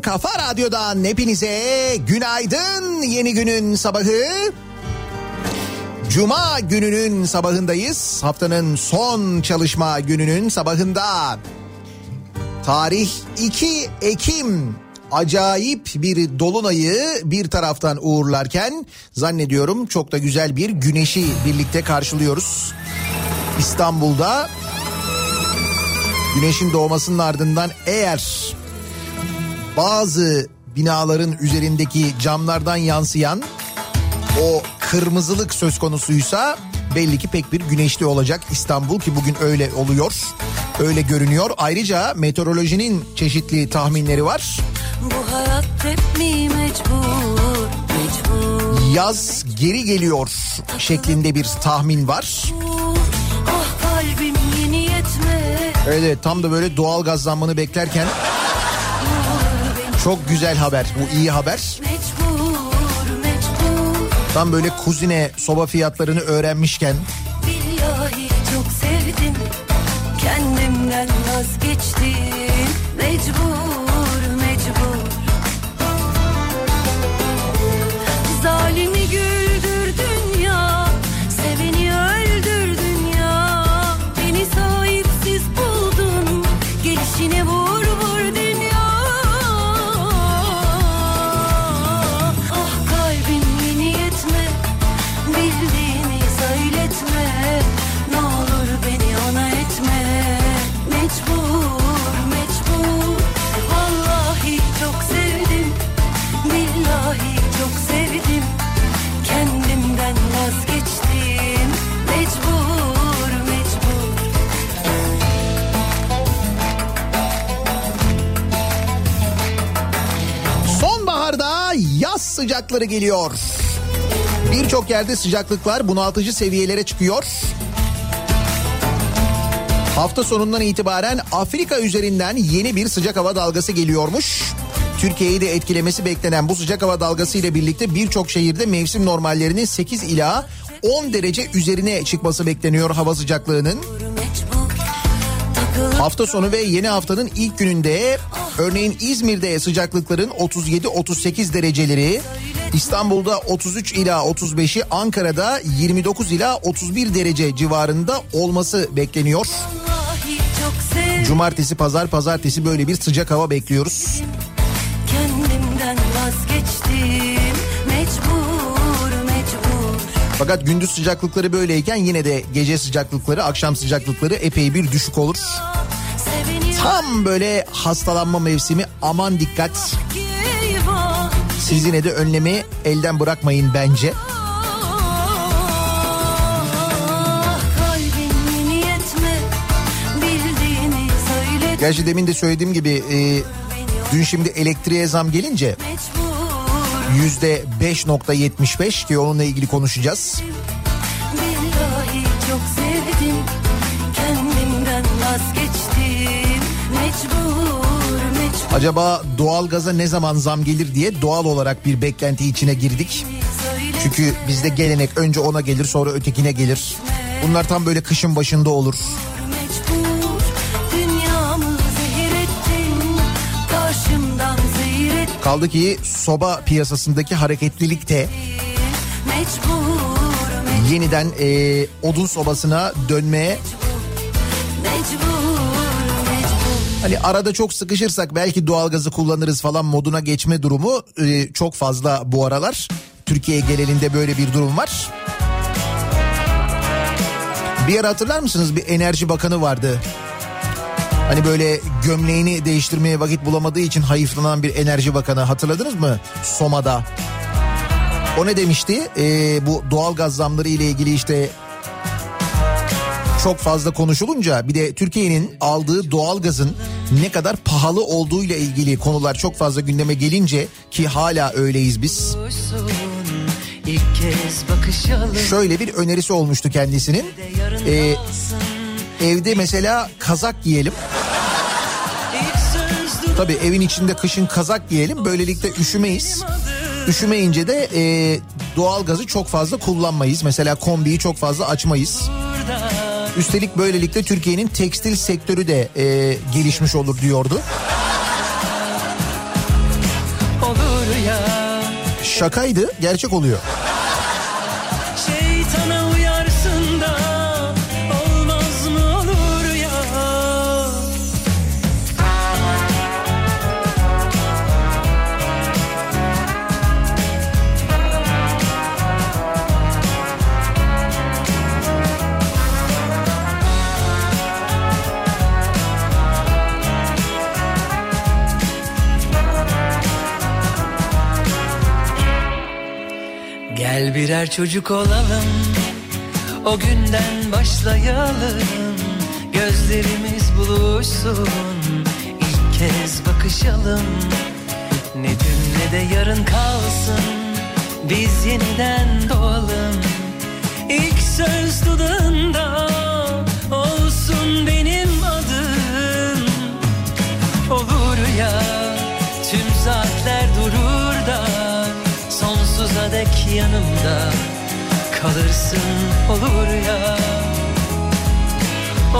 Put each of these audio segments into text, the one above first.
kafa radyodan hepinize günaydın. Yeni günün sabahı. Cuma gününün sabahındayız. Haftanın son çalışma gününün sabahında. Tarih 2 Ekim acayip bir dolunayı bir taraftan uğurlarken zannediyorum çok da güzel bir güneşi birlikte karşılıyoruz. İstanbul'da güneşin doğmasının ardından eğer bazı binaların üzerindeki camlardan yansıyan o kırmızılık söz konusuysa belli ki pek bir güneşli olacak İstanbul ki bugün öyle oluyor. Öyle görünüyor. Ayrıca meteorolojinin çeşitli tahminleri var. Bu hayat hep mi mecbur mecbur Yaz geri geliyor şeklinde bir tahmin var. Ah kalbim yeni yetme Evet evet, tam da böyle doğal gaz zammını beklerken çok güzel haber. Bu iyi haber. Tam böyle kuzine soba fiyatlarını öğrenmişken. Billahi çok sevdim. Kendimden vazgeçtim. Mecbur sıcakları geliyor. Birçok yerde sıcaklıklar bunaltıcı seviyelere çıkıyor. Hafta sonundan itibaren Afrika üzerinden yeni bir sıcak hava dalgası geliyormuş. Türkiye'yi de etkilemesi beklenen bu sıcak hava dalgası ile birlikte birçok şehirde mevsim normallerinin 8 ila 10 derece üzerine çıkması bekleniyor hava sıcaklığının. Hafta sonu ve yeni haftanın ilk gününde örneğin İzmir'de sıcaklıkların 37-38 dereceleri, İstanbul'da 33 ila 35'i, Ankara'da 29 ila 31 derece civarında olması bekleniyor. Cumartesi, pazar, pazartesi böyle bir sıcak hava bekliyoruz. Kendimden vazgeçtim Fakat gündüz sıcaklıkları böyleyken yine de gece sıcaklıkları, akşam sıcaklıkları epey bir düşük olur. Tam böyle hastalanma mevsimi aman dikkat. Siz yine de önlemi elden bırakmayın bence. Gerçi demin de söylediğim gibi e, dün şimdi elektriğe zam gelince yüzde 5.75 ki onunla ilgili konuşacağız. Billahi çok sevdim Kendimden vazgeçtim Mecbur mecbur Acaba doğalgaza ne zaman zam gelir diye doğal olarak bir beklenti içine girdik. Çünkü bizde gelenek önce ona gelir sonra ötekine gelir. Bunlar tam böyle kışın başında olur. Kaldı ki soba piyasasındaki hareketlilik de yeniden e, odun sobasına dönmeye Hani arada çok sıkışırsak belki doğalgazı kullanırız falan moduna geçme durumu e, çok fazla bu aralar. Türkiye genelinde böyle bir durum var. Bir ara hatırlar mısınız bir enerji bakanı vardı. Hani böyle gömleğini değiştirmeye vakit bulamadığı için hayıflanan bir enerji bakanı hatırladınız mı? Soma'da. O ne demişti? Ee, bu doğalgaz zamları ile ilgili işte çok fazla konuşulunca bir de Türkiye'nin aldığı doğalgazın ne kadar pahalı olduğu ile ilgili konular çok fazla gündeme gelince ki hala öyleyiz biz. Şöyle bir önerisi olmuştu kendisinin. Ee, evde mesela kazak giyelim. Tabii evin içinde kışın kazak giyelim. Böylelikle üşümeyiz. Üşümeyince de e, doğalgazı çok fazla kullanmayız. Mesela kombiyi çok fazla açmayız. Üstelik böylelikle Türkiye'nin tekstil sektörü de e, gelişmiş olur diyordu. Şakaydı, gerçek oluyor. Gel birer çocuk olalım O günden başlayalım. Gözlerimiz buluşsun İlk kez bakışalım. Ne dün ne de yarın kalsın Biz yeniden doğalım. İlk söz dudağında yanımda Kalırsın olur ya.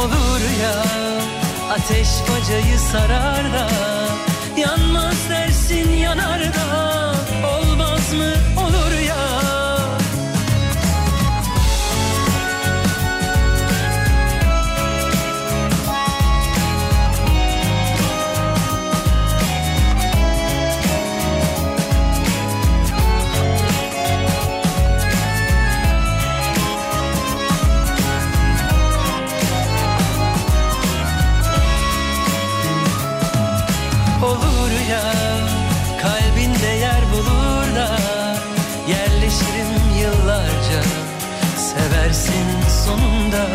Olur ya Ateş bacayı sarar da Yanmaz dersin yanar da Olmaz mı olur ya sonunda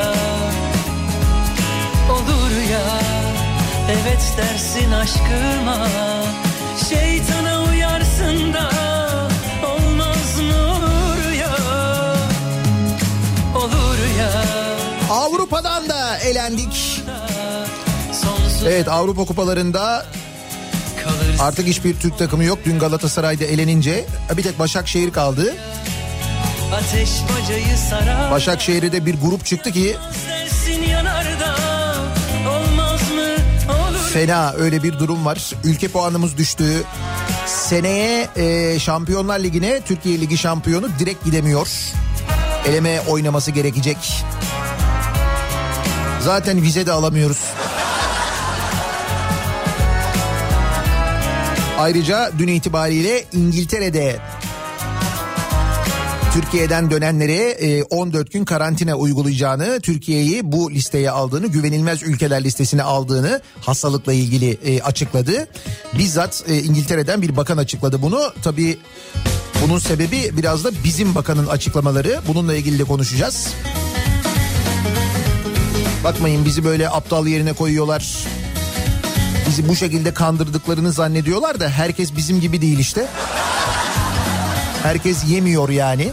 Olur ya evet dersin aşkıma Şeytana uyarsın da olmaz mı olur ya Olur ya Avrupa'dan da elendik. Evet Avrupa kupalarında artık hiçbir Türk takımı yok. Dün Galatasaray'da elenince bir tek Başakşehir kaldı ateş bacayı sarar Başakşehir'e de bir grup çıktı ki fena öyle bir durum var. Ülke puanımız düştü. Seneye e, Şampiyonlar Ligi'ne Türkiye Ligi şampiyonu direkt gidemiyor. Eleme oynaması gerekecek. Zaten vize de alamıyoruz. Ayrıca dün itibariyle İngiltere'de Türkiye'den dönenlere e, 14 gün karantina uygulayacağını, Türkiye'yi bu listeye aldığını, güvenilmez ülkeler listesine aldığını hastalıkla ilgili e, açıkladı. Bizzat e, İngiltere'den bir bakan açıkladı bunu. Tabii bunun sebebi biraz da bizim bakanın açıklamaları. Bununla ilgili de konuşacağız. Bakmayın bizi böyle aptal yerine koyuyorlar. Bizi bu şekilde kandırdıklarını zannediyorlar da herkes bizim gibi değil işte. Herkes yemiyor yani.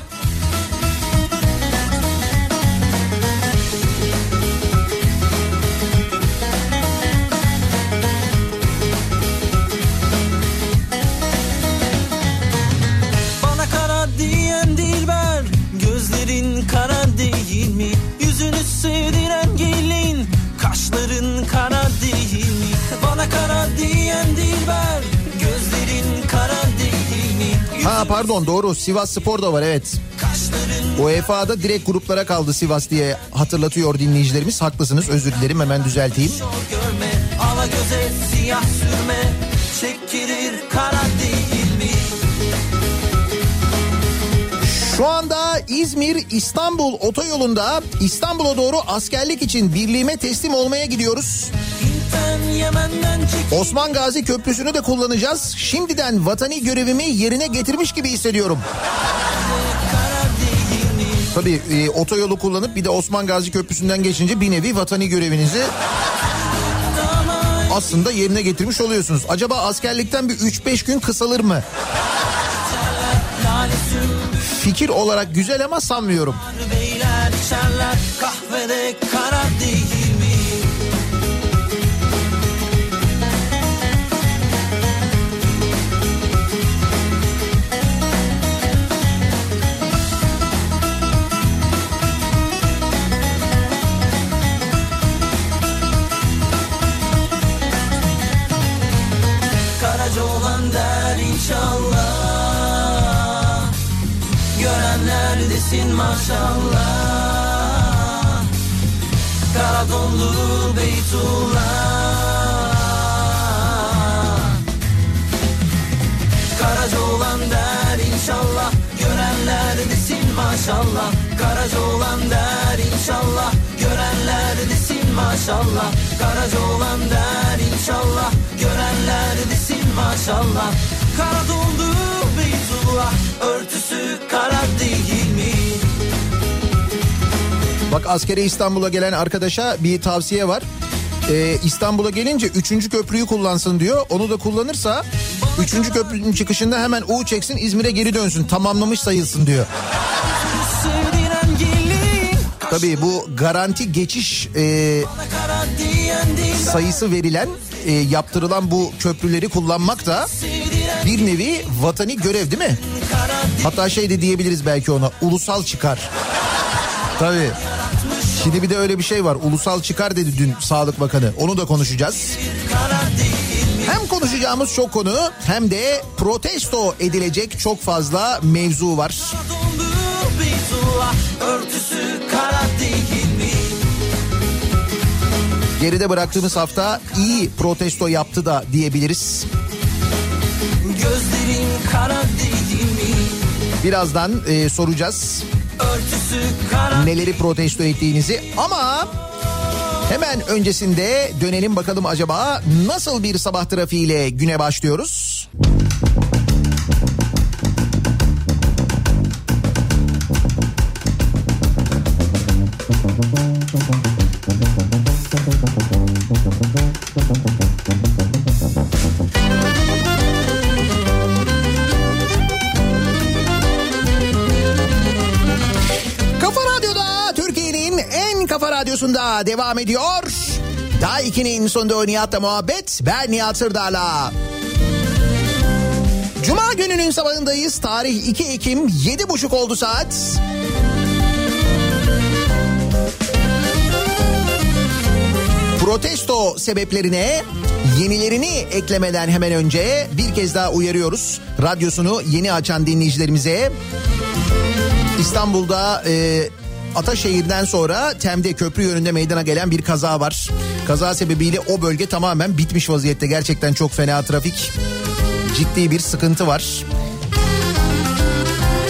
Pardon doğru Sivas Spor da var evet. UEFA'da direkt gruplara kaldı Sivas diye hatırlatıyor dinleyicilerimiz. Haklısınız özür dilerim hemen düzelteyim. Ala göze siyah sürme Çekilir kara değil mi? Şu anda İzmir İstanbul otoyolunda İstanbul'a doğru askerlik için birliğime teslim olmaya gidiyoruz. Osman Gazi Köprüsü'nü de kullanacağız. Şimdiden vatani görevimi yerine getirmiş gibi hissediyorum. Tabii e, otoyolu kullanıp bir de Osman Gazi Köprüsü'nden geçince bir nevi vatani görevinizi aslında yerine getirmiş oluyorsunuz. Acaba askerlikten bir 3-5 gün kısalır mı? Fikir olarak güzel ama sanmıyorum. Beyler kahvede kara değil inşallah Görenler desin maşallah. Kara donlu Beytullah. Karaca olan der inşallah. Görenler desin maşallah. Karaca olan der inşallah. Görenler desin maşallah. Karaca olan der inşallah. Görenler desin maşallah Kara dondu Beytullah Örtüsü kara değil mi? Bak askere İstanbul'a gelen arkadaşa bir tavsiye var. Ee, İstanbul'a gelince 3. köprüyü kullansın diyor. Onu da kullanırsa 3. köprünün çıkışında hemen U çeksin İzmir'e geri dönsün. Tamamlamış sayılsın diyor. Tabii bu garanti geçiş e, sayısı verilen e, yaptırılan bu köprüleri kullanmak da bir nevi vatani görev değil mi? Hatta şey de diyebiliriz belki ona ulusal çıkar. Tabii. Şimdi bir de öyle bir şey var. Ulusal çıkar dedi dün Sağlık Bakanı. Onu da konuşacağız. Hem konuşacağımız çok konu hem de protesto edilecek çok fazla mevzu var. Örtüsü Geride bıraktığımız hafta iyi protesto yaptı da diyebiliriz. Birazdan e, soracağız neleri protesto ettiğinizi ama hemen öncesinde dönelim bakalım acaba nasıl bir sabah trafiğiyle güne başlıyoruz? Radyosu'nda devam ediyor. Daha 2'nin sonunda Nihat'la muhabbet. Ben Nihat Sırdar'la. Cuma gününün sabahındayız. Tarih 2 Ekim 7.30 oldu saat. Protesto sebeplerine yenilerini eklemeden hemen önce bir kez daha uyarıyoruz. Radyosunu yeni açan dinleyicilerimize İstanbul'da e, Ataşehir'den sonra Tem'de köprü yönünde meydana gelen bir kaza var. Kaza sebebiyle o bölge tamamen bitmiş vaziyette. Gerçekten çok fena trafik. Ciddi bir sıkıntı var.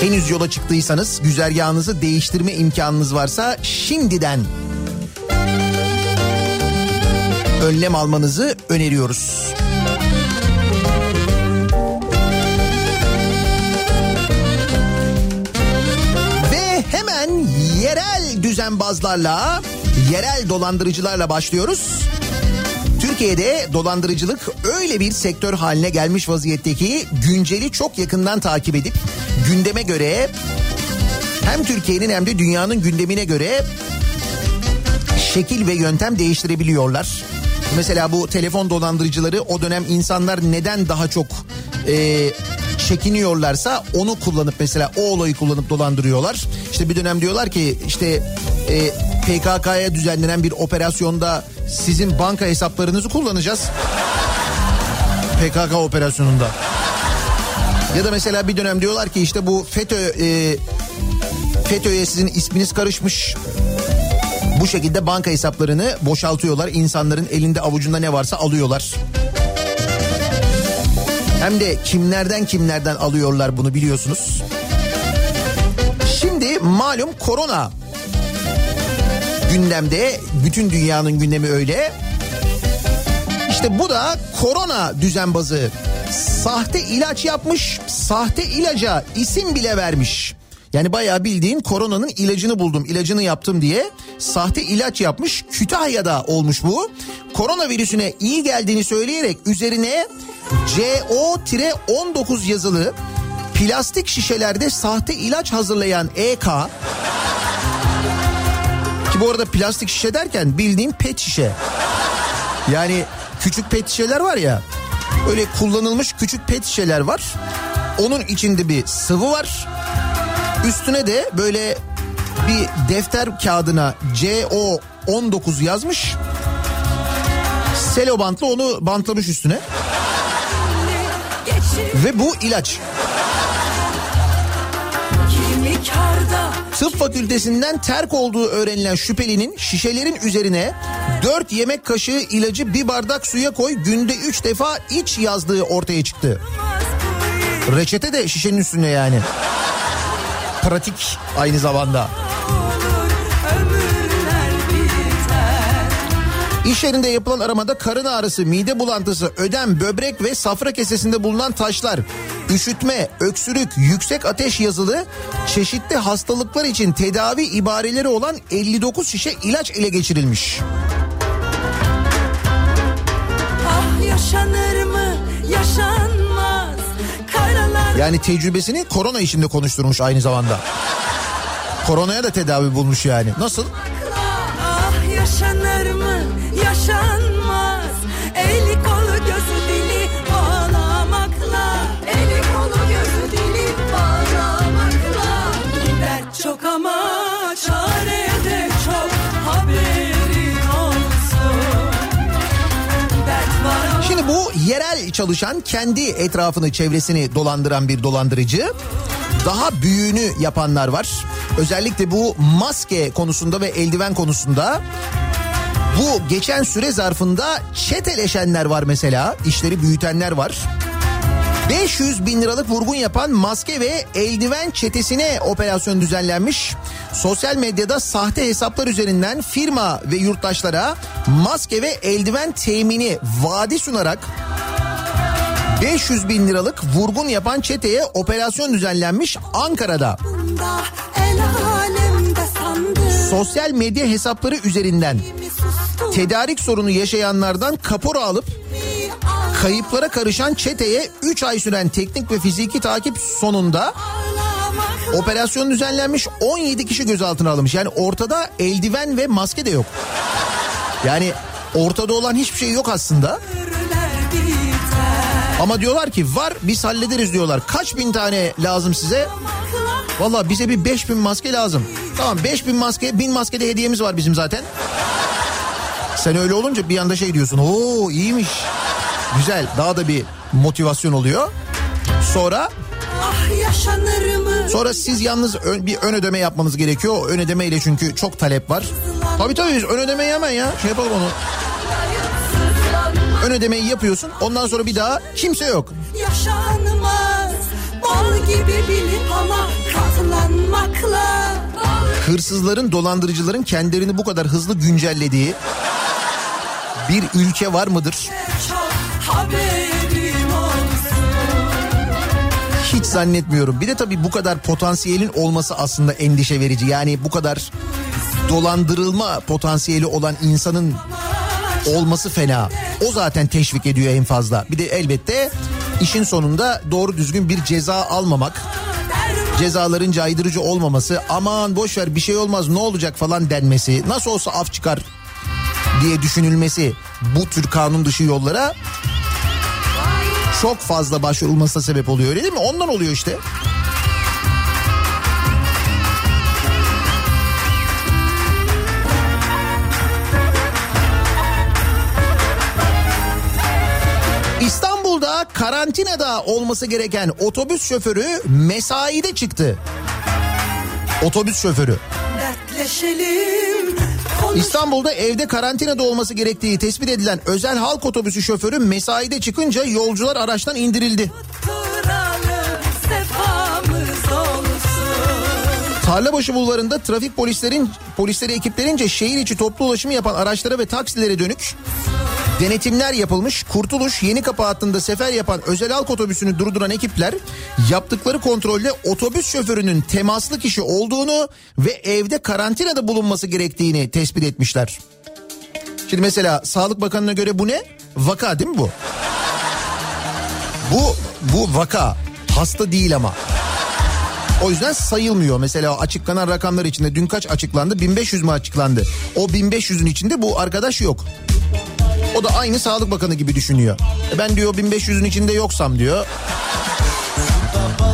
Henüz yola çıktıysanız güzergahınızı değiştirme imkanınız varsa şimdiden önlem almanızı öneriyoruz. Yerel düzenbazlarla, yerel dolandırıcılarla başlıyoruz. Türkiye'de dolandırıcılık öyle bir sektör haline gelmiş vaziyetteki günceli çok yakından takip edip gündeme göre hem Türkiye'nin hem de dünyanın gündemine göre şekil ve yöntem değiştirebiliyorlar. Mesela bu telefon dolandırıcıları o dönem insanlar neden daha çok e, çekiniyorlarsa onu kullanıp mesela o olayı kullanıp dolandırıyorlar. İşte bir dönem diyorlar ki işte e, PKK'ya düzenlenen bir operasyonda sizin banka hesaplarınızı kullanacağız. PKK operasyonunda. Ya da mesela bir dönem diyorlar ki işte bu FETÖ e, FETÖ'ye sizin isminiz karışmış. Bu şekilde banka hesaplarını boşaltıyorlar. İnsanların elinde avucunda ne varsa alıyorlar. Hem de kimlerden kimlerden alıyorlar bunu biliyorsunuz. Şimdi malum korona gündemde bütün dünyanın gündemi öyle. İşte bu da korona düzenbazı sahte ilaç yapmış, sahte ilaca isim bile vermiş. Yani bayağı bildiğin koronanın ilacını buldum, ilacını yaptım diye sahte ilaç yapmış. Kütahya'da olmuş bu. Koronavirüsüne iyi geldiğini söyleyerek üzerine CO-19 yazılı plastik şişelerde sahte ilaç hazırlayan EK ki bu arada plastik şişe derken bildiğin pet şişe. Yani küçük pet şişeler var ya. Öyle kullanılmış küçük pet şişeler var. Onun içinde bir sıvı var. Üstüne de böyle bir defter kağıdına CO19 yazmış. Selo bantla onu bantlamış üstüne. Ve bu ilaç. Tıp fakültesinden terk olduğu öğrenilen şüphelinin şişelerin üzerine 4 yemek kaşığı ilacı bir bardak suya koy günde 3 defa iç yazdığı ortaya çıktı. Reçete de şişenin üstünde yani. Pratik aynı zamanda. İş yerinde yapılan aramada karın ağrısı, mide bulantısı, ödem, böbrek ve safra kesesinde bulunan taşlar, üşütme, öksürük, yüksek ateş yazılı çeşitli hastalıklar için tedavi ibareleri olan 59 şişe ilaç ele geçirilmiş. Ah yaşanır mı yaşanmaz Karalar Yani tecrübesini korona içinde konuşturmuş aynı zamanda. Koronaya da tedavi bulmuş yani. Nasıl? Ah yerel çalışan kendi etrafını çevresini dolandıran bir dolandırıcı. Daha büyüğünü yapanlar var. Özellikle bu maske konusunda ve eldiven konusunda bu geçen süre zarfında çeteleşenler var mesela. işleri büyütenler var. 500 bin liralık vurgun yapan maske ve eldiven çetesine operasyon düzenlenmiş. Sosyal medyada sahte hesaplar üzerinden firma ve yurttaşlara maske ve eldiven temini vaadi sunarak 500 bin liralık vurgun yapan çeteye operasyon düzenlenmiş Ankara'da. Sosyal medya hesapları üzerinden tedarik sorunu yaşayanlardan kapora alıp kayıplara karışan çeteye 3 ay süren teknik ve fiziki takip sonunda Operasyon düzenlenmiş 17 kişi gözaltına alınmış. Yani ortada eldiven ve maske de yok. Yani ortada olan hiçbir şey yok aslında. Ama diyorlar ki var biz hallederiz diyorlar. Kaç bin tane lazım size? Valla bize bir 5000 maske lazım. Tamam 5000 maske 1000 maske de hediyemiz var bizim zaten. Sen öyle olunca bir anda şey diyorsun. Oo iyiymiş. Güzel daha da bir motivasyon oluyor. Sonra sonra siz yalnız ön- bir ön ödeme yapmanız gerekiyor. Ön ödemeyle çünkü çok talep var. Tabii tabii ön ödemeyi hemen ya şey yapalım onu. Ön ödemeyi yapıyorsun. Ondan sonra bir daha kimse yok. Yaşanmaz. Bal gibi bilip ama katlanmakla. hırsızların, dolandırıcıların kendilerini bu kadar hızlı güncellediği bir ülke var mıdır? Hiç zannetmiyorum. Bir de tabii bu kadar potansiyelin olması aslında endişe verici. Yani bu kadar dolandırılma potansiyeli olan insanın olması fena. O zaten teşvik ediyor en fazla. Bir de elbette işin sonunda doğru düzgün bir ceza almamak, cezaların caydırıcı olmaması, aman boş ver bir şey olmaz ne olacak falan denmesi, nasıl olsa af çıkar diye düşünülmesi bu tür kanun dışı yollara çok fazla başvurulmasına sebep oluyor öyle değil mi? Ondan oluyor işte. Karantinada olması gereken otobüs şoförü mesaide çıktı. Otobüs şoförü. İstanbul'da evde karantinada olması gerektiği tespit edilen özel halk otobüsü şoförü mesaide çıkınca yolcular araçtan indirildi. Tarlabaşı bulvarında trafik polislerin polisleri ekiplerince şehir içi toplu ulaşımı yapan araçlara ve taksilere dönük denetimler yapılmış. Kurtuluş Yeni Kapı hattında sefer yapan özel halk otobüsünü durduran ekipler yaptıkları kontrolde otobüs şoförünün temaslı kişi olduğunu ve evde karantinada bulunması gerektiğini tespit etmişler. Şimdi mesela Sağlık Bakanı'na göre bu ne? Vaka değil mi bu? Bu bu vaka. Hasta değil ama. O yüzden sayılmıyor. Mesela açıklanan rakamlar içinde dün kaç açıklandı? 1500 mü açıklandı? O 1500'ün içinde bu arkadaş yok. O da aynı Sağlık Bakanı gibi düşünüyor. E ben diyor 1500'ün içinde yoksam diyor.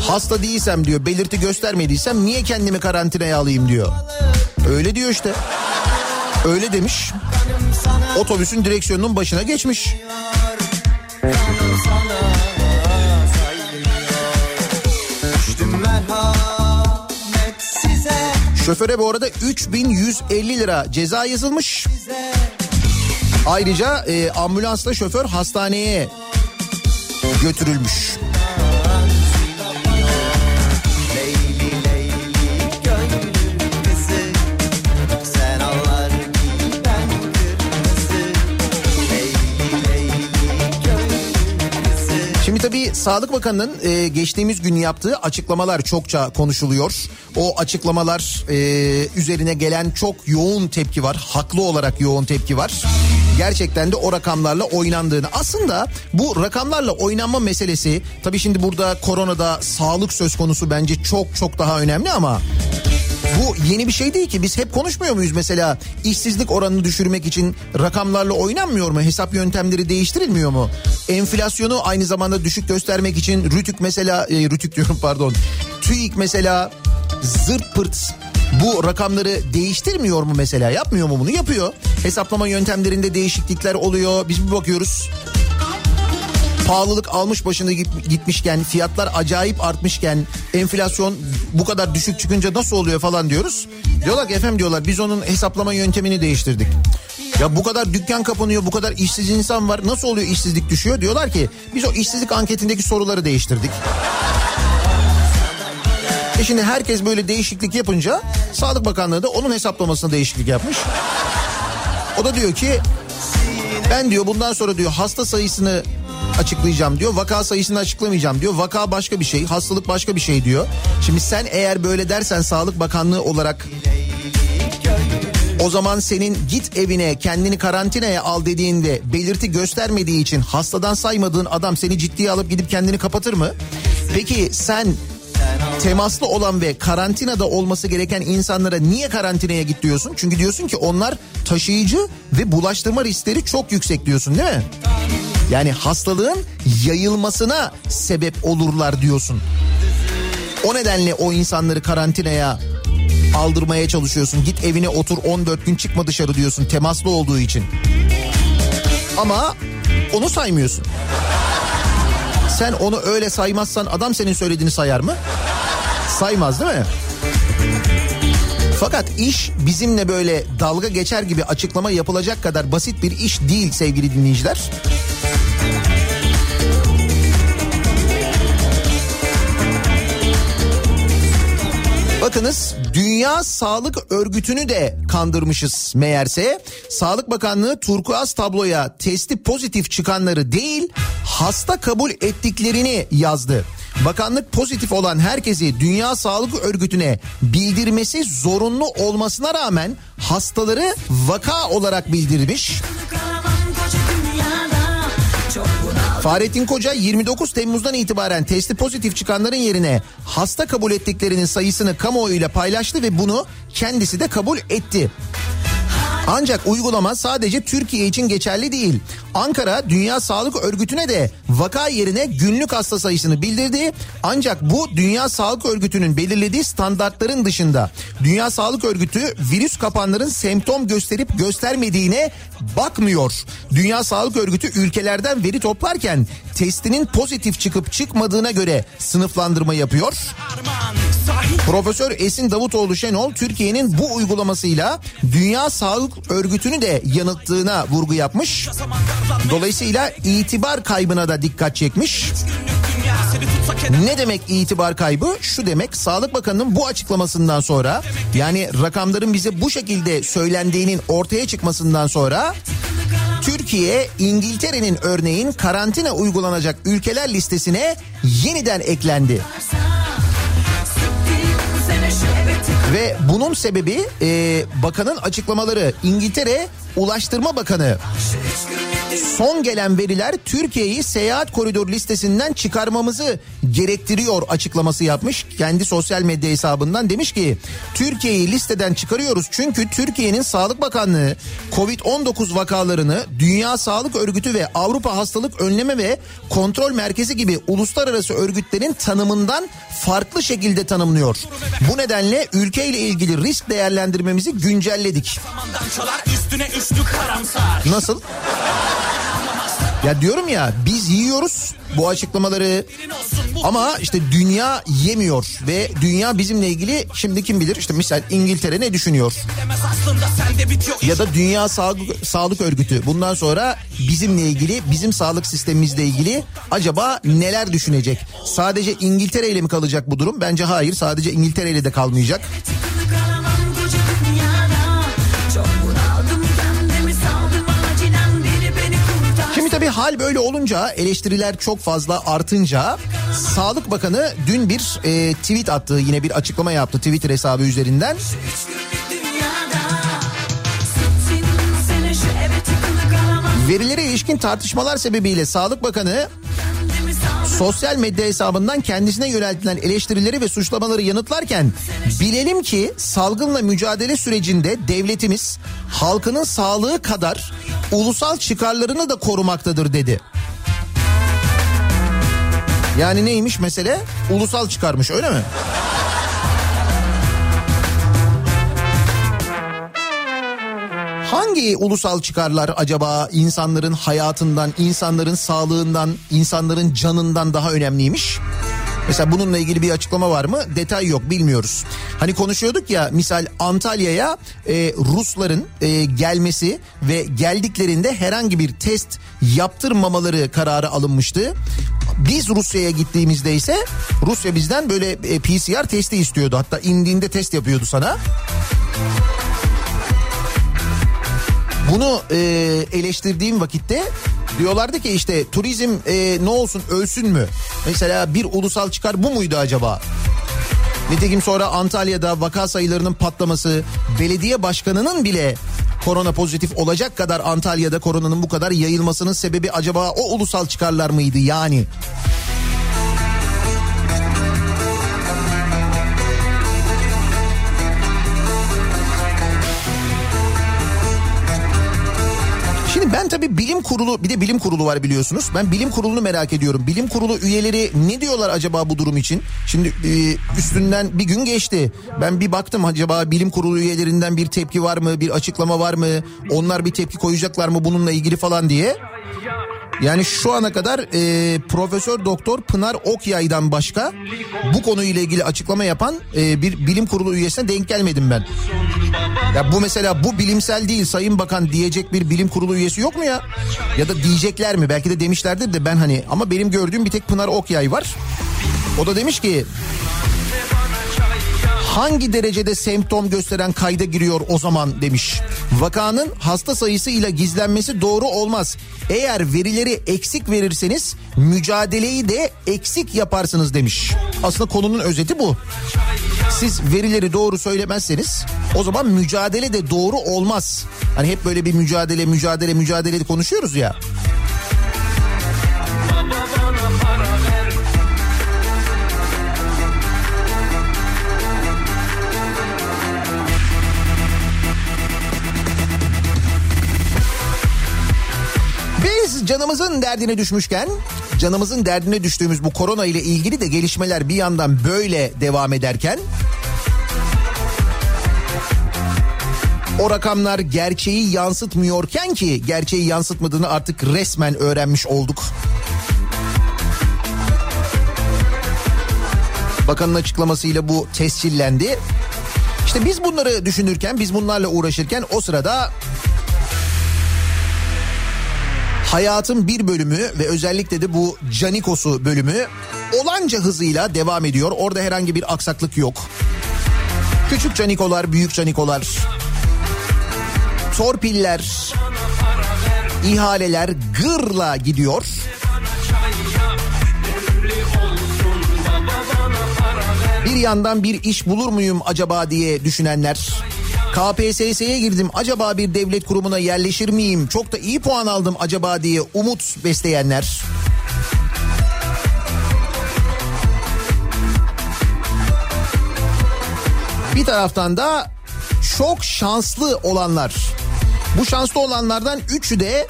Hasta değilsem diyor belirti göstermediysem niye kendimi karantinaya alayım diyor. Öyle diyor işte. Öyle demiş. Otobüsün direksiyonunun başına geçmiş. Şoföre bu arada 3150 lira ceza yazılmış. Ayrıca e, ambulansla şoför hastaneye götürülmüş. Şimdi tabii Sağlık Bakanı'nın e, geçtiğimiz gün yaptığı açıklamalar çokça konuşuluyor. O açıklamalar e, üzerine gelen çok yoğun tepki var. Haklı olarak yoğun tepki var. Gerçekten de o rakamlarla oynandığını. Aslında bu rakamlarla oynanma meselesi tabii şimdi burada koronada sağlık söz konusu bence çok çok daha önemli ama bu yeni bir şey değil ki. Biz hep konuşmuyor muyuz mesela işsizlik oranını düşürmek için rakamlarla oynanmıyor mu? Hesap yöntemleri değiştirilmiyor mu? Enflasyonu aynı zamanda düşük göstermek için rütük mesela e, rütük diyorum pardon. TÜİK mesela zırt pırt bu rakamları değiştirmiyor mu mesela? Yapmıyor mu bunu? Yapıyor. Hesaplama yöntemlerinde değişiklikler oluyor. Biz bir bakıyoruz pahalılık almış başını git- gitmişken fiyatlar acayip artmışken enflasyon bu kadar düşük çıkınca nasıl oluyor falan diyoruz. Diyorlar ki efendim diyorlar biz onun hesaplama yöntemini değiştirdik. Ya bu kadar dükkan kapanıyor bu kadar işsiz insan var nasıl oluyor işsizlik düşüyor diyorlar ki biz o işsizlik anketindeki soruları değiştirdik. E şimdi herkes böyle değişiklik yapınca Sağlık Bakanlığı da onun hesaplamasına değişiklik yapmış. O da diyor ki ben diyor bundan sonra diyor hasta sayısını açıklayacağım diyor. Vaka sayısını açıklamayacağım diyor. Vaka başka bir şey, hastalık başka bir şey diyor. Şimdi sen eğer böyle dersen Sağlık Bakanlığı olarak o zaman senin git evine kendini karantinaya al dediğinde belirti göstermediği için hastadan saymadığın adam seni ciddiye alıp gidip kendini kapatır mı? Peki sen temaslı olan ve karantinada olması gereken insanlara niye karantinaya git diyorsun? Çünkü diyorsun ki onlar taşıyıcı ve bulaştırma riskleri çok yüksek diyorsun değil mi? Yani hastalığın yayılmasına sebep olurlar diyorsun. O nedenle o insanları karantinaya aldırmaya çalışıyorsun. Git evine otur 14 gün çıkma dışarı diyorsun temaslı olduğu için. Ama onu saymıyorsun. Sen onu öyle saymazsan adam senin söylediğini sayar mı? Saymaz değil mi? Fakat iş bizimle böyle dalga geçer gibi açıklama yapılacak kadar basit bir iş değil sevgili dinleyiciler. Bakınız Dünya Sağlık Örgütü'nü de kandırmışız meğerse. Sağlık Bakanlığı turkuaz tabloya testi pozitif çıkanları değil hasta kabul ettiklerini yazdı. Bakanlık pozitif olan herkesi Dünya Sağlık Örgütü'ne bildirmesi zorunlu olmasına rağmen hastaları vaka olarak bildirmiş. Fahrettin Koca 29 Temmuz'dan itibaren testi pozitif çıkanların yerine hasta kabul ettiklerinin sayısını kamuoyuyla paylaştı ve bunu kendisi de kabul etti. Ancak uygulama sadece Türkiye için geçerli değil. Ankara Dünya Sağlık Örgütü'ne de vaka yerine günlük hasta sayısını bildirdi. Ancak bu Dünya Sağlık Örgütü'nün belirlediği standartların dışında. Dünya Sağlık Örgütü virüs kapanların semptom gösterip göstermediğine bakmıyor. Dünya Sağlık Örgütü ülkelerden veri toplarken testinin pozitif çıkıp çıkmadığına göre sınıflandırma yapıyor. Profesör Esin Davutoğlu Şenol Türkiye'nin bu uygulamasıyla Dünya Sağlık Örgütü'nü de yanılttığına vurgu yapmış. Dolayısıyla itibar kaybına da dikkat çekmiş. Ne demek itibar kaybı? Şu demek Sağlık Bakanı'nın bu açıklamasından sonra yani rakamların bize bu şekilde söylendiğinin ortaya çıkmasından sonra Türkiye İngiltere'nin örneğin karantina uygulanacak ülkeler listesine yeniden eklendi. Ve bunun sebebi e, bakanın açıklamaları. İngiltere Ulaştırma Bakanı son gelen veriler Türkiye'yi seyahat koridor listesinden çıkarmamızı gerektiriyor açıklaması yapmış. Kendi sosyal medya hesabından demiş ki Türkiye'yi listeden çıkarıyoruz çünkü Türkiye'nin Sağlık Bakanlığı Covid-19 vakalarını Dünya Sağlık Örgütü ve Avrupa Hastalık Önleme ve Kontrol Merkezi gibi uluslararası örgütlerin tanımından farklı şekilde tanımlıyor. Bu nedenle ülkeyle ilgili risk değerlendirmemizi güncelledik. Nasıl? Ya diyorum ya biz yiyoruz bu açıklamaları ama işte dünya yemiyor ve dünya bizimle ilgili şimdi kim bilir işte misal İngiltere ne düşünüyor? Ya da Dünya Sağlık, Sağlık Örgütü bundan sonra bizimle ilgili bizim sağlık sistemimizle ilgili acaba neler düşünecek? Sadece İngiltere ile mi kalacak bu durum? Bence hayır sadece İngiltere ile de kalmayacak. Tabii hal böyle olunca eleştiriler çok fazla artınca Sağlık Bakanı dün bir e, tweet attı yine bir açıklama yaptı Twitter hesabı üzerinden. Verilere ilişkin tartışmalar sebebiyle Sağlık Bakanı sosyal medya hesabından kendisine yöneltilen eleştirileri ve suçlamaları yanıtlarken bilelim ki salgınla mücadele sürecinde devletimiz halkının sağlığı kadar ulusal çıkarlarını da korumaktadır dedi. Yani neymiş mesele? Ulusal çıkarmış öyle mi? Hangi ulusal çıkarlar acaba insanların hayatından, insanların sağlığından, insanların canından daha önemliymiş? Mesela bununla ilgili bir açıklama var mı? Detay yok bilmiyoruz. Hani konuşuyorduk ya misal Antalya'ya e, Rusların e, gelmesi ve geldiklerinde herhangi bir test yaptırmamaları kararı alınmıştı. Biz Rusya'ya gittiğimizde ise Rusya bizden böyle e, PCR testi istiyordu. Hatta indiğinde test yapıyordu sana. Bunu e, eleştirdiğim vakitte diyorlardı ki işte turizm e, ne olsun ölsün mü? Mesela bir ulusal çıkar bu muydu acaba? Nitekim sonra Antalya'da vaka sayılarının patlaması, belediye başkanının bile korona pozitif olacak kadar Antalya'da koronanın bu kadar yayılmasının sebebi acaba o ulusal çıkarlar mıydı yani? Ben tabii bilim kurulu bir de bilim kurulu var biliyorsunuz. Ben bilim kurulunu merak ediyorum. Bilim kurulu üyeleri ne diyorlar acaba bu durum için? Şimdi e, üstünden bir gün geçti. Ben bir baktım acaba bilim kurulu üyelerinden bir tepki var mı? Bir açıklama var mı? Onlar bir tepki koyacaklar mı bununla ilgili falan diye. Yani şu ana kadar e, Profesör Doktor Pınar Okyay'dan başka bu konuyla ilgili açıklama yapan e, bir bilim kurulu üyesine denk gelmedim ben. Ya bu mesela bu bilimsel değil Sayın Bakan diyecek bir bilim kurulu üyesi yok mu ya? Ya da diyecekler mi? Belki de demişlerdir de ben hani ama benim gördüğüm bir tek Pınar Okyay var. O da demiş ki hangi derecede semptom gösteren kayda giriyor o zaman demiş. Vakanın hasta sayısı ile gizlenmesi doğru olmaz. Eğer verileri eksik verirseniz mücadeleyi de eksik yaparsınız demiş. Aslında konunun özeti bu. Siz verileri doğru söylemezseniz o zaman mücadele de doğru olmaz. Hani hep böyle bir mücadele mücadele mücadele konuşuyoruz ya. Canımızın derdine düşmüşken canımızın derdine düştüğümüz bu korona ile ilgili de gelişmeler bir yandan böyle devam ederken o rakamlar gerçeği yansıtmıyorken ki gerçeği yansıtmadığını artık resmen öğrenmiş olduk. Bakanın açıklamasıyla bu tescillendi. İşte biz bunları düşünürken, biz bunlarla uğraşırken o sırada Hayatın bir bölümü ve özellikle de bu Canikos'u bölümü olanca hızıyla devam ediyor. Orada herhangi bir aksaklık yok. Küçük canikolar, büyük canikolar, torpiller, ihaleler gırla gidiyor. Bir yandan bir iş bulur muyum acaba diye düşünenler, KPSS'ye girdim acaba bir devlet kurumuna yerleşir miyim? Çok da iyi puan aldım acaba diye umut besleyenler. Bir taraftan da çok şanslı olanlar. Bu şanslı olanlardan üçü de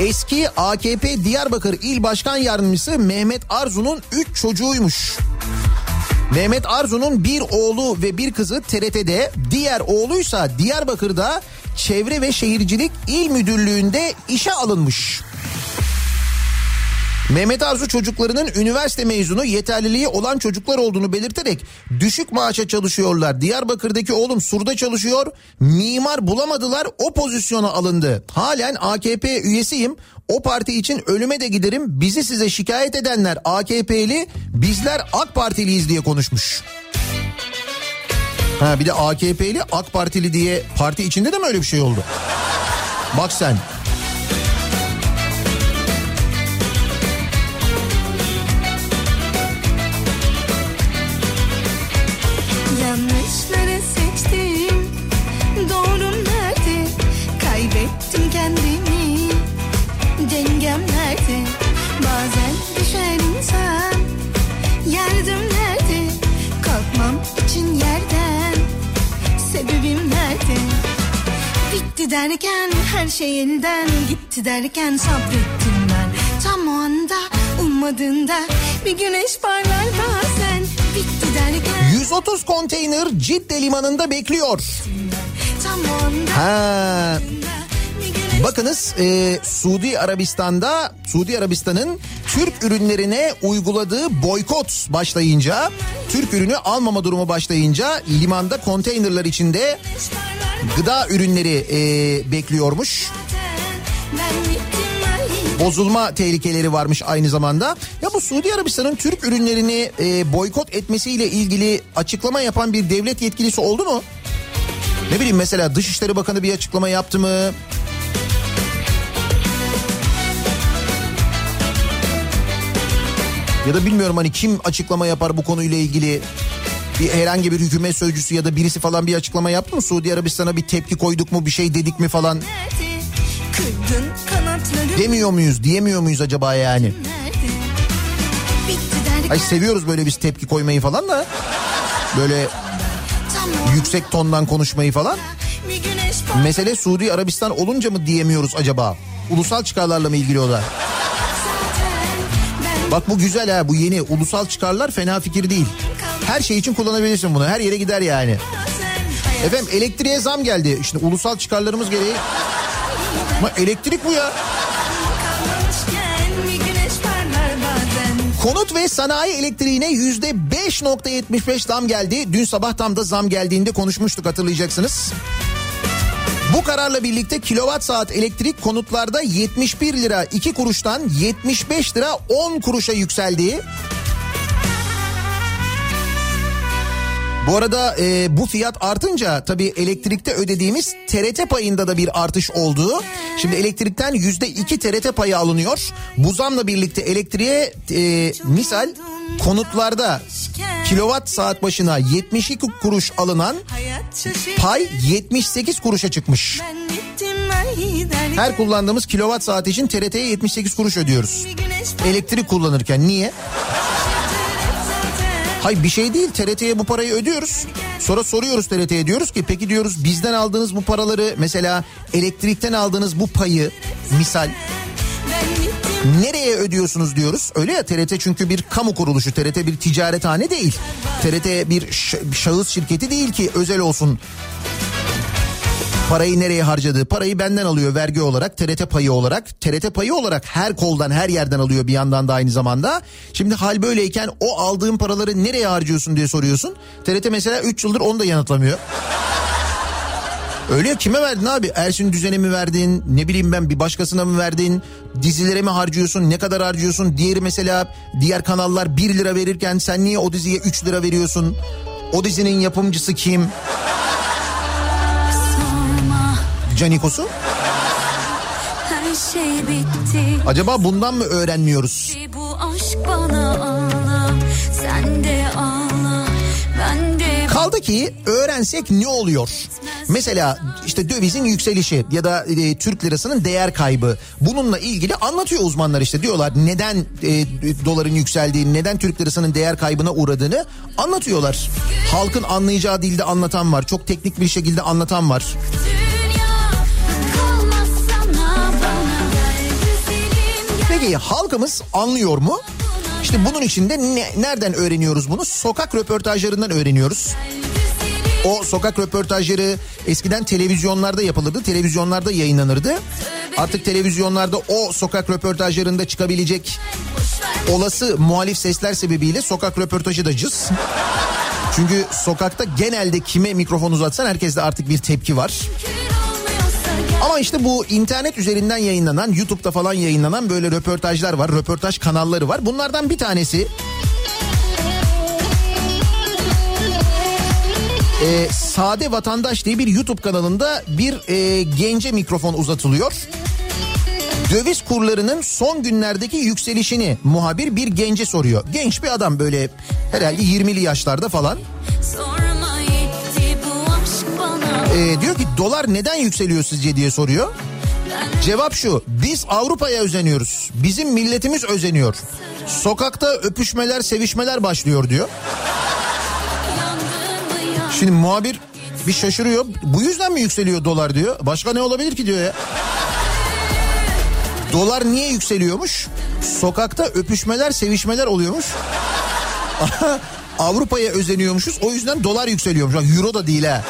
eski AKP Diyarbakır İl Başkan Yardımcısı Mehmet Arzu'nun üç çocuğuymuş. Mehmet Arzu'nun bir oğlu ve bir kızı TRT'de, diğer oğluysa Diyarbakır'da Çevre ve Şehircilik İl Müdürlüğü'nde işe alınmış. Mehmet Arzu çocuklarının üniversite mezunu yeterliliği olan çocuklar olduğunu belirterek düşük maaşa çalışıyorlar. Diyarbakır'daki oğlum Sur'da çalışıyor. Mimar bulamadılar o pozisyona alındı. Halen AKP üyesiyim. O parti için ölüme de giderim. Bizi size şikayet edenler AKP'li bizler AK Partiliyiz diye konuşmuş. Ha bir de AKP'li AK Partili diye parti içinde de mi öyle bir şey oldu? Bak sen. derken her şey elden gitti derken sabrettim ben Tam o anda ummadığında bir güneş parlar bazen Bitti derken 130 konteyner Cidde limanında bekliyor. tam o anda Ha, bakınız e, Suudi Arabistan'da Suudi Arabistan'ın Türk ürünlerine uyguladığı boykot başlayınca Türk ürünü almama durumu başlayınca limanda konteynerlar içinde gıda ürünleri e, bekliyormuş. Bozulma tehlikeleri varmış aynı zamanda. Ya bu Suudi Arabistan'ın Türk ürünlerini e, boykot etmesiyle ilgili açıklama yapan bir devlet yetkilisi oldu mu? Ne bileyim mesela Dışişleri Bakanı bir açıklama yaptı mı? Ya da bilmiyorum hani kim açıklama yapar bu konuyla ilgili bir herhangi bir hükümet sözcüsü ya da birisi falan bir açıklama yaptı mı? Suudi Arabistan'a bir tepki koyduk mu bir şey dedik mi falan demiyor muyuz diyemiyor muyuz acaba yani? Ay seviyoruz böyle biz tepki koymayı falan da böyle yüksek tondan konuşmayı falan. Mesele Suudi Arabistan olunca mı diyemiyoruz acaba? Ulusal çıkarlarla mı ilgili o da? Bak bu güzel ha bu yeni ulusal çıkarlar fena fikir değil. Her şey için kullanabilirsin bunu. Her yere gider yani. Efendim elektriğe zam geldi. Şimdi ulusal çıkarlarımız gereği. Ama elektrik bu ya. Konut ve sanayi elektriğine yüzde 5.75 zam geldi. Dün sabah tam da zam geldiğinde konuşmuştuk hatırlayacaksınız. Bu kararla birlikte kilowatt saat elektrik konutlarda 71 lira 2 kuruştan 75 lira 10 kuruşa yükseldi. Bu arada e, bu fiyat artınca tabii elektrikte ödediğimiz TRT payında da bir artış oldu. Şimdi elektrikten yüzde iki TRT payı alınıyor. Bu zamla birlikte elektriğe e, misal konutlarda kilowatt saat başına 72 kuruş alınan pay 78 kuruşa çıkmış. Her kullandığımız kilowatt saat için TRT'ye 78 kuruş ödüyoruz. Elektrik kullanırken niye? Hay bir şey değil TRT'ye bu parayı ödüyoruz. Sonra soruyoruz TRT'ye diyoruz ki peki diyoruz bizden aldığınız bu paraları mesela elektrikten aldığınız bu payı misal nereye ödüyorsunuz diyoruz. Öyle ya TRT çünkü bir kamu kuruluşu TRT bir ticarethane değil. TRT bir şahıs şirketi değil ki özel olsun. Parayı nereye harcadığı parayı benden alıyor vergi olarak TRT payı olarak TRT payı olarak her koldan her yerden alıyor bir yandan da aynı zamanda. Şimdi hal böyleyken o aldığın paraları nereye harcıyorsun diye soruyorsun. TRT mesela 3 yıldır onu da yanıtlamıyor. Öyle ya kime verdin abi? Ersin Düzen'e mi verdin? Ne bileyim ben bir başkasına mı verdin? Dizilere mi harcıyorsun? Ne kadar harcıyorsun? Diğeri mesela diğer kanallar 1 lira verirken sen niye o diziye 3 lira veriyorsun? O dizinin yapımcısı kim? Canikosu? her şey bitti Acaba bundan mı öğrenmiyoruz? bu aşk bana ağla sen de ağla ben de Kaldı ki öğrensek ne oluyor? Mesela işte dövizin yükselişi ya da e, Türk lirasının değer kaybı. Bununla ilgili anlatıyor uzmanlar işte diyorlar neden e, doların yükseldiğini, neden Türk lirasının değer kaybına uğradığını anlatıyorlar. Halkın anlayacağı dilde anlatan var. Çok teknik bir şekilde anlatan var. dünya Peki halkımız anlıyor mu? İşte bunun için de ne- nereden öğreniyoruz bunu? Sokak röportajlarından öğreniyoruz. O sokak röportajları eskiden televizyonlarda yapılırdı. Televizyonlarda yayınlanırdı. Artık televizyonlarda o sokak röportajlarında çıkabilecek olası muhalif sesler sebebiyle sokak röportajı da cız. Çünkü sokakta genelde kime mikrofon uzatsan herkeste artık bir tepki var. Ama işte bu internet üzerinden yayınlanan, YouTube'da falan yayınlanan böyle röportajlar var, röportaj kanalları var. Bunlardan bir tanesi e, Sade Vatandaş diye bir YouTube kanalında bir e, gence mikrofon uzatılıyor. Döviz kurlarının son günlerdeki yükselişini muhabir bir gence soruyor. Genç bir adam böyle herhalde 20'li yaşlarda falan. aşk bana E, diyor ki dolar neden yükseliyor sizce diye soruyor. Cevap şu biz Avrupa'ya özeniyoruz. Bizim milletimiz özeniyor. Sokakta öpüşmeler sevişmeler başlıyor diyor. Şimdi muhabir bir şaşırıyor. Bu yüzden mi yükseliyor dolar diyor. Başka ne olabilir ki diyor ya. Dolar niye yükseliyormuş? Sokakta öpüşmeler sevişmeler oluyormuş. Avrupa'ya özeniyormuşuz o yüzden dolar yükseliyormuş. Euro da değil ha.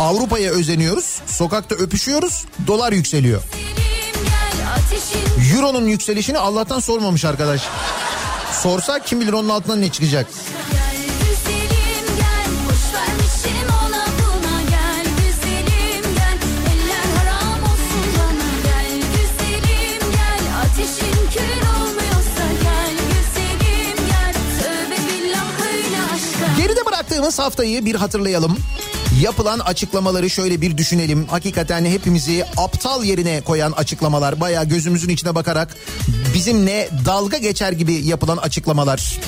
Avrupa'ya özeniyoruz. Sokakta öpüşüyoruz. Dolar yükseliyor. Euro'nun yükselişini Allah'tan sormamış arkadaş. Sorsa kim bilir onun altından ne çıkacak. Geride bıraktığımız haftayı bir hatırlayalım. Yapılan açıklamaları şöyle bir düşünelim. Hakikaten hepimizi aptal yerine koyan açıklamalar. Bayağı gözümüzün içine bakarak bizimle dalga geçer gibi yapılan açıklamalar.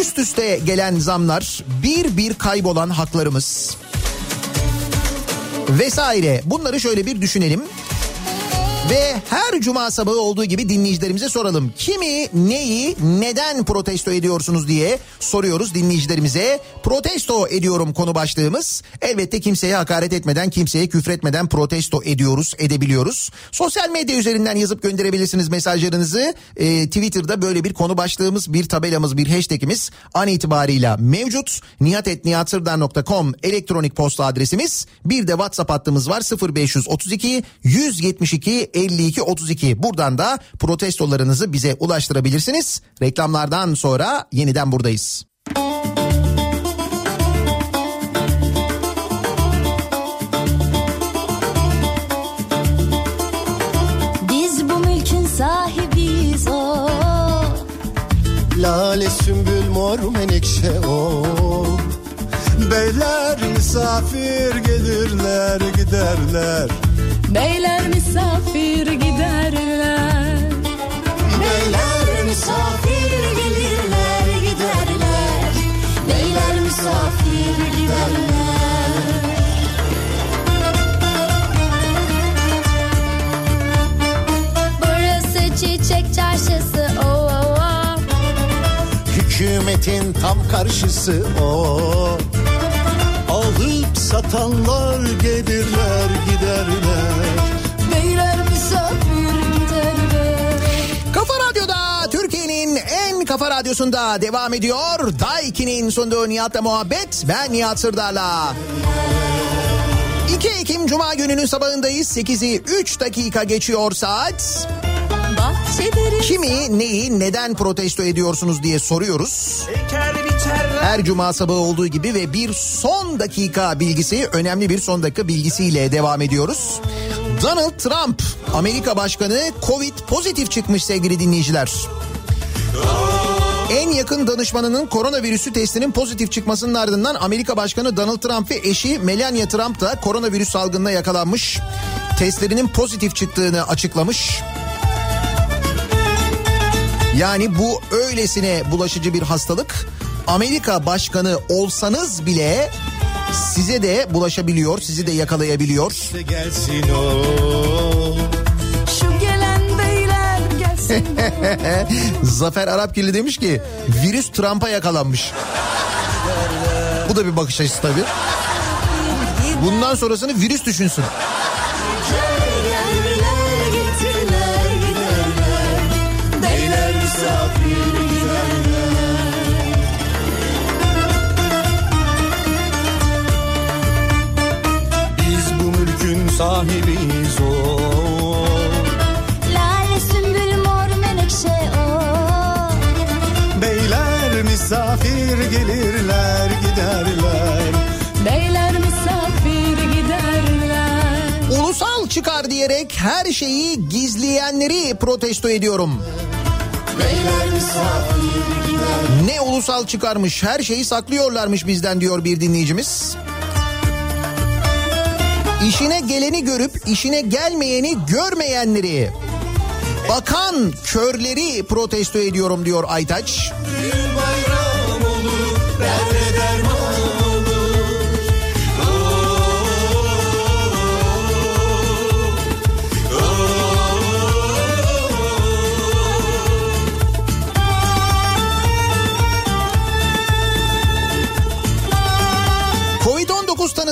Üst üste gelen zamlar, bir bir kaybolan haklarımız vesaire. Bunları şöyle bir düşünelim. Ve her cuma sabahı olduğu gibi dinleyicilerimize soralım. Kimi, neyi, neden protesto ediyorsunuz diye soruyoruz dinleyicilerimize. Protesto ediyorum konu başlığımız. Elbette kimseye hakaret etmeden, kimseye küfretmeden protesto ediyoruz, edebiliyoruz. Sosyal medya üzerinden yazıp gönderebilirsiniz mesajlarınızı. Ee, Twitter'da böyle bir konu başlığımız, bir tabelamız, bir hashtagimiz an itibarıyla mevcut. nihatetnihatsırdar.com elektronik posta adresimiz. Bir de WhatsApp hattımız var 0532 172 52 32. Buradan da protestolarınızı bize ulaştırabilirsiniz. Reklamlardan sonra yeniden buradayız. Biz bu mülkün sahibiyiz o Lale sümbül mor menekşe o Beyler misafir gelirler giderler Beyler misafir giderler. Beyler misafir gelirler giderler. Beyler misafir giderler. Burası çiçek çarşısı o o o Hükümetin tam karşısı o Alıp satanlar gelirler giderler En kafa radyosunda devam ediyor. Daiki'nin sunduğu Nihat'la muhabbet. Ben Nihat Sırdar'la. 2 Ekim Cuma gününün sabahındayız. 8'i 3 dakika geçiyor saat. Kimi, neyi, neden protesto ediyorsunuz diye soruyoruz. Her cuma sabahı olduğu gibi ve bir son dakika bilgisi, önemli bir son dakika bilgisiyle devam ediyoruz. Donald Trump, Amerika Başkanı Covid pozitif çıkmış sevgili dinleyiciler. En yakın danışmanının koronavirüsü testinin pozitif çıkmasının ardından Amerika Başkanı Donald Trump ve eşi Melania Trump da koronavirüs salgınına yakalanmış. Testlerinin pozitif çıktığını açıklamış. Yani bu öylesine bulaşıcı bir hastalık. Amerika başkanı olsanız bile size de bulaşabiliyor, sizi de yakalayabiliyor. Gelsin o Zafer Arapgirli demiş ki virüs Trump'a yakalanmış. Bu da bir bakış açısı tabii. Bundan sonrasını virüs düşünsün. Biz bu mülkün sahibiyiz o misafir gelirler giderler Beyler misafir giderler Ulusal çıkar diyerek her şeyi gizleyenleri protesto ediyorum. Ne ulusal çıkarmış her şeyi saklıyorlarmış bizden diyor bir dinleyicimiz. İşine geleni görüp işine gelmeyeni görmeyenleri bakan körleri protesto ediyorum diyor Aytaç. Covid-19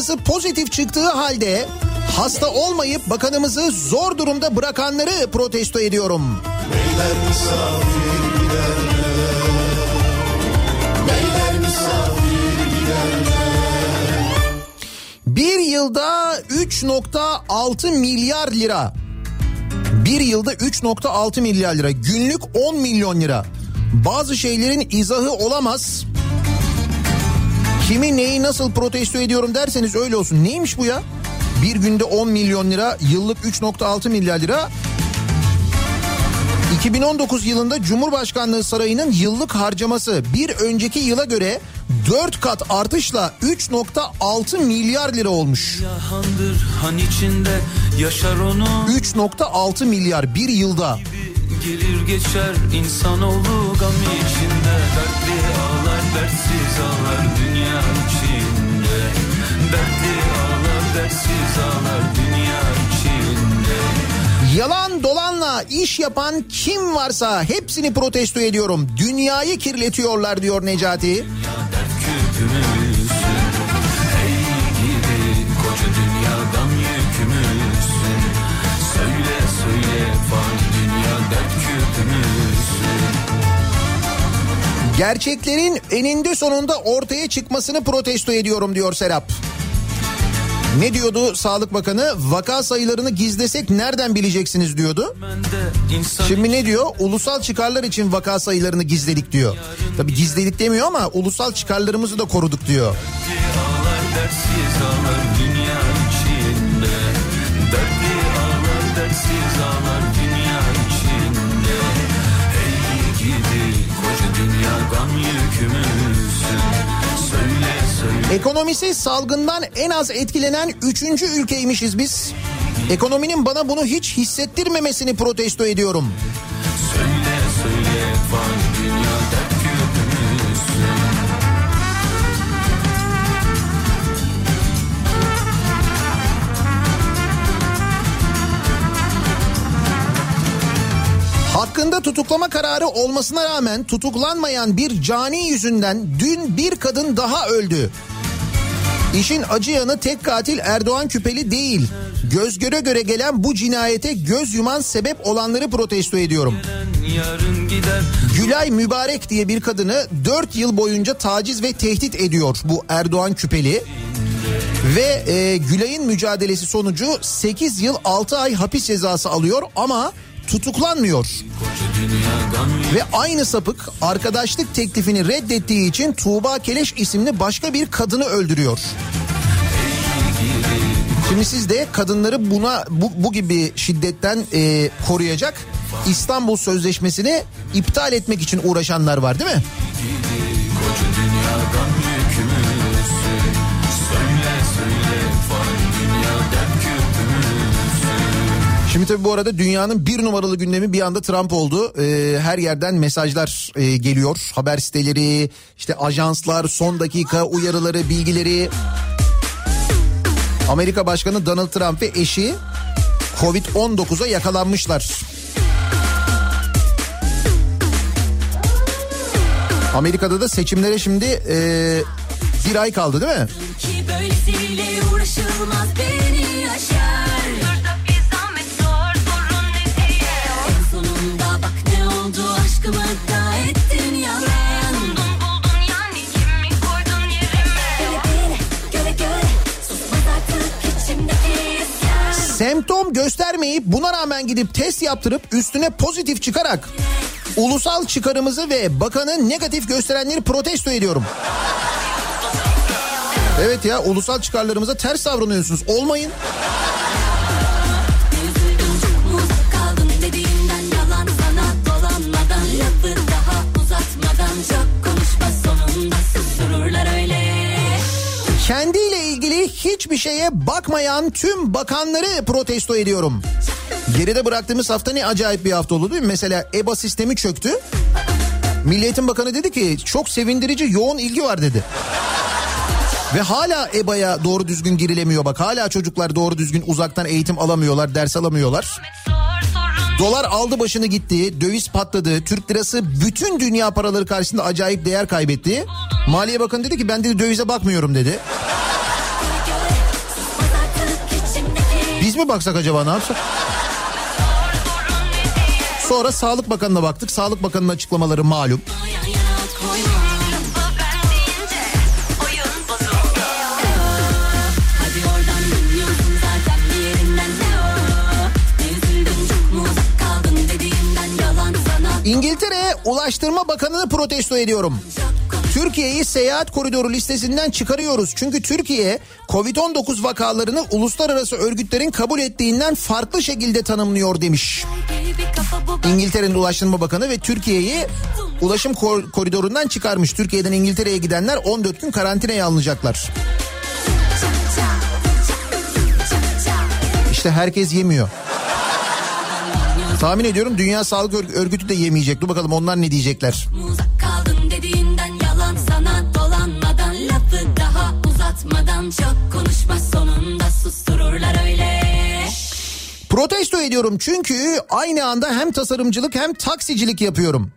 tanısı pozitif çıktığı halde hasta olmayıp bakanımızı zor durumda bırakanları protesto ediyorum. Beyler misafir giderler Beyler misafir giderler Bir yılda 3.6 milyar lira. Bir yılda 3.6 milyar lira. Günlük 10 milyon lira. Bazı şeylerin izahı olamaz. Kimi neyi nasıl protesto ediyorum derseniz öyle olsun. Neymiş bu ya? Bir günde 10 milyon lira, yıllık 3.6 milyar lira. 2019 yılında Cumhurbaşkanlığı Sarayı'nın yıllık harcaması bir önceki yıla göre 4 kat artışla 3.6 milyar lira olmuş. Yahandır han içinde yaşar onu 3.6 milyar bir yılda. Gelir geçer insanoğlu gam içinde Dertli dertsiz ağlar dünya içinde Dertli ağlar dertsiz ağlar dünya içinde Yalan dolanla iş yapan kim varsa hepsini protesto ediyorum. Dünyayı kirletiyorlar diyor Necati. Koca Gerçeklerin eninde sonunda ortaya çıkmasını protesto ediyorum diyor Serap. Ne diyordu Sağlık Bakanı? Vaka sayılarını gizlesek nereden bileceksiniz diyordu. Şimdi ne diyor? Ulusal çıkarlar için vaka sayılarını gizledik diyor. Tabii gizledik demiyor ama ulusal çıkarlarımızı da koruduk diyor. Dertli ağlar dersiz ağlar Ekonomisi salgından en az etkilenen üçüncü ülkeymişiz biz. Ekonominin bana bunu hiç hissettirmemesini protesto ediyorum. Hakkında tutuklama kararı olmasına rağmen tutuklanmayan bir cani yüzünden dün bir kadın daha öldü. İşin acı yanı tek katil Erdoğan Küpeli değil. Göz göre göre gelen bu cinayete göz yuman sebep olanları protesto ediyorum. Gülay Mübarek diye bir kadını 4 yıl boyunca taciz ve tehdit ediyor bu Erdoğan Küpeli. Ve e, Gülay'ın mücadelesi sonucu 8 yıl 6 ay hapis cezası alıyor ama tutuklanmıyor. Ve aynı sapık arkadaşlık teklifini reddettiği için Tuğba Keleş isimli başka bir kadını öldürüyor. Şimdi siz de kadınları buna bu, bu gibi şiddetten e, koruyacak İstanbul Sözleşmesi'ni iptal etmek için uğraşanlar var değil mi? Şimdi tabii bu arada dünyanın bir numaralı gündemi bir anda Trump oldu. Ee, her yerden mesajlar e, geliyor. Haber siteleri, işte ajanslar, son dakika uyarıları, bilgileri. Amerika Başkanı Donald Trump ve eşi Covid-19'a yakalanmışlar. Amerika'da da seçimlere şimdi e, bir ay kaldı değil mi? Ki böylesiyle uğraşılmaz beni yaşar oldu aşkımı da ettin yalan Buldun buldun yani kimi koydun yerime Göre göre göre göre susmaz artık içimdeki isyan Semptom göstermeyip buna rağmen gidip test yaptırıp üstüne pozitif çıkarak ulusal çıkarımızı ve bakanı negatif gösterenleri protesto ediyorum. Evet ya ulusal çıkarlarımıza ters davranıyorsunuz. Olmayın. Kendiyle ilgili hiçbir şeye bakmayan tüm bakanları protesto ediyorum. Geride bıraktığımız hafta ne acayip bir hafta oldu değil mi? Mesela EBA sistemi çöktü. Milli Eğitim Bakanı dedi ki çok sevindirici yoğun ilgi var dedi. Ve hala EBA'ya doğru düzgün girilemiyor bak. Hala çocuklar doğru düzgün uzaktan eğitim alamıyorlar, ders alamıyorlar. Dolar aldı başını gitti, döviz patladı, Türk lirası bütün dünya paraları karşısında acayip değer kaybetti. Maliye Bakanı dedi ki ben dedi dövize bakmıyorum dedi. Biz mi baksak acaba ne yapsak? Sonra Sağlık Bakanı'na baktık. Sağlık Bakanı'nın açıklamaları malum. Yalan sana İngiltere Ulaştırma Bakanı'nı protesto ediyorum. Türkiye'yi seyahat koridoru listesinden çıkarıyoruz. Çünkü Türkiye Covid-19 vakalarını uluslararası örgütlerin kabul ettiğinden farklı şekilde tanımlıyor demiş. İngiltere'nin Ulaştırma Bakanı ve Türkiye'yi ulaşım kor- koridorundan çıkarmış. Türkiye'den İngiltere'ye gidenler 14 gün karantinaya alınacaklar. İşte herkes yemiyor. Tahmin ediyorum Dünya Sağlık Ör- Örgütü de yemeyecek. Dur bakalım onlar ne diyecekler. Uzak kaldın dediğinden yalan sana dolanmadan lafı daha uzatmadan çok konuşma sonunda sustururlar öyle. Protesto ediyorum çünkü aynı anda hem tasarımcılık hem taksicilik yapıyorum.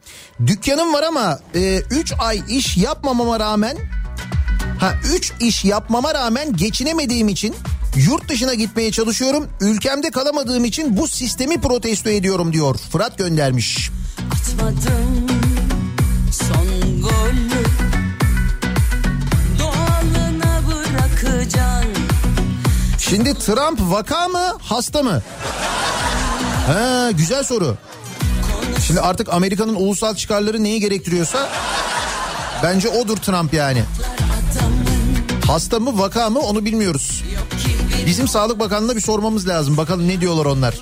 Dükkanım var ama 3 ay iş yapmamama rağmen ha 3 iş yapmama rağmen geçinemediğim için yurt dışına gitmeye çalışıyorum. Ülkemde kalamadığım için bu sistemi protesto ediyorum diyor. Fırat göndermiş. Atmadım son golü Doğalına bırakacaksın Şimdi Trump vaka mı hasta mı? Ha, güzel soru. Şimdi artık Amerika'nın ulusal çıkarları neyi gerektiriyorsa bence odur Trump yani. Hasta mı vaka mı onu bilmiyoruz. Bizim Sağlık Bakanlığı'na bir sormamız lazım. Bakalım ne diyorlar onlar.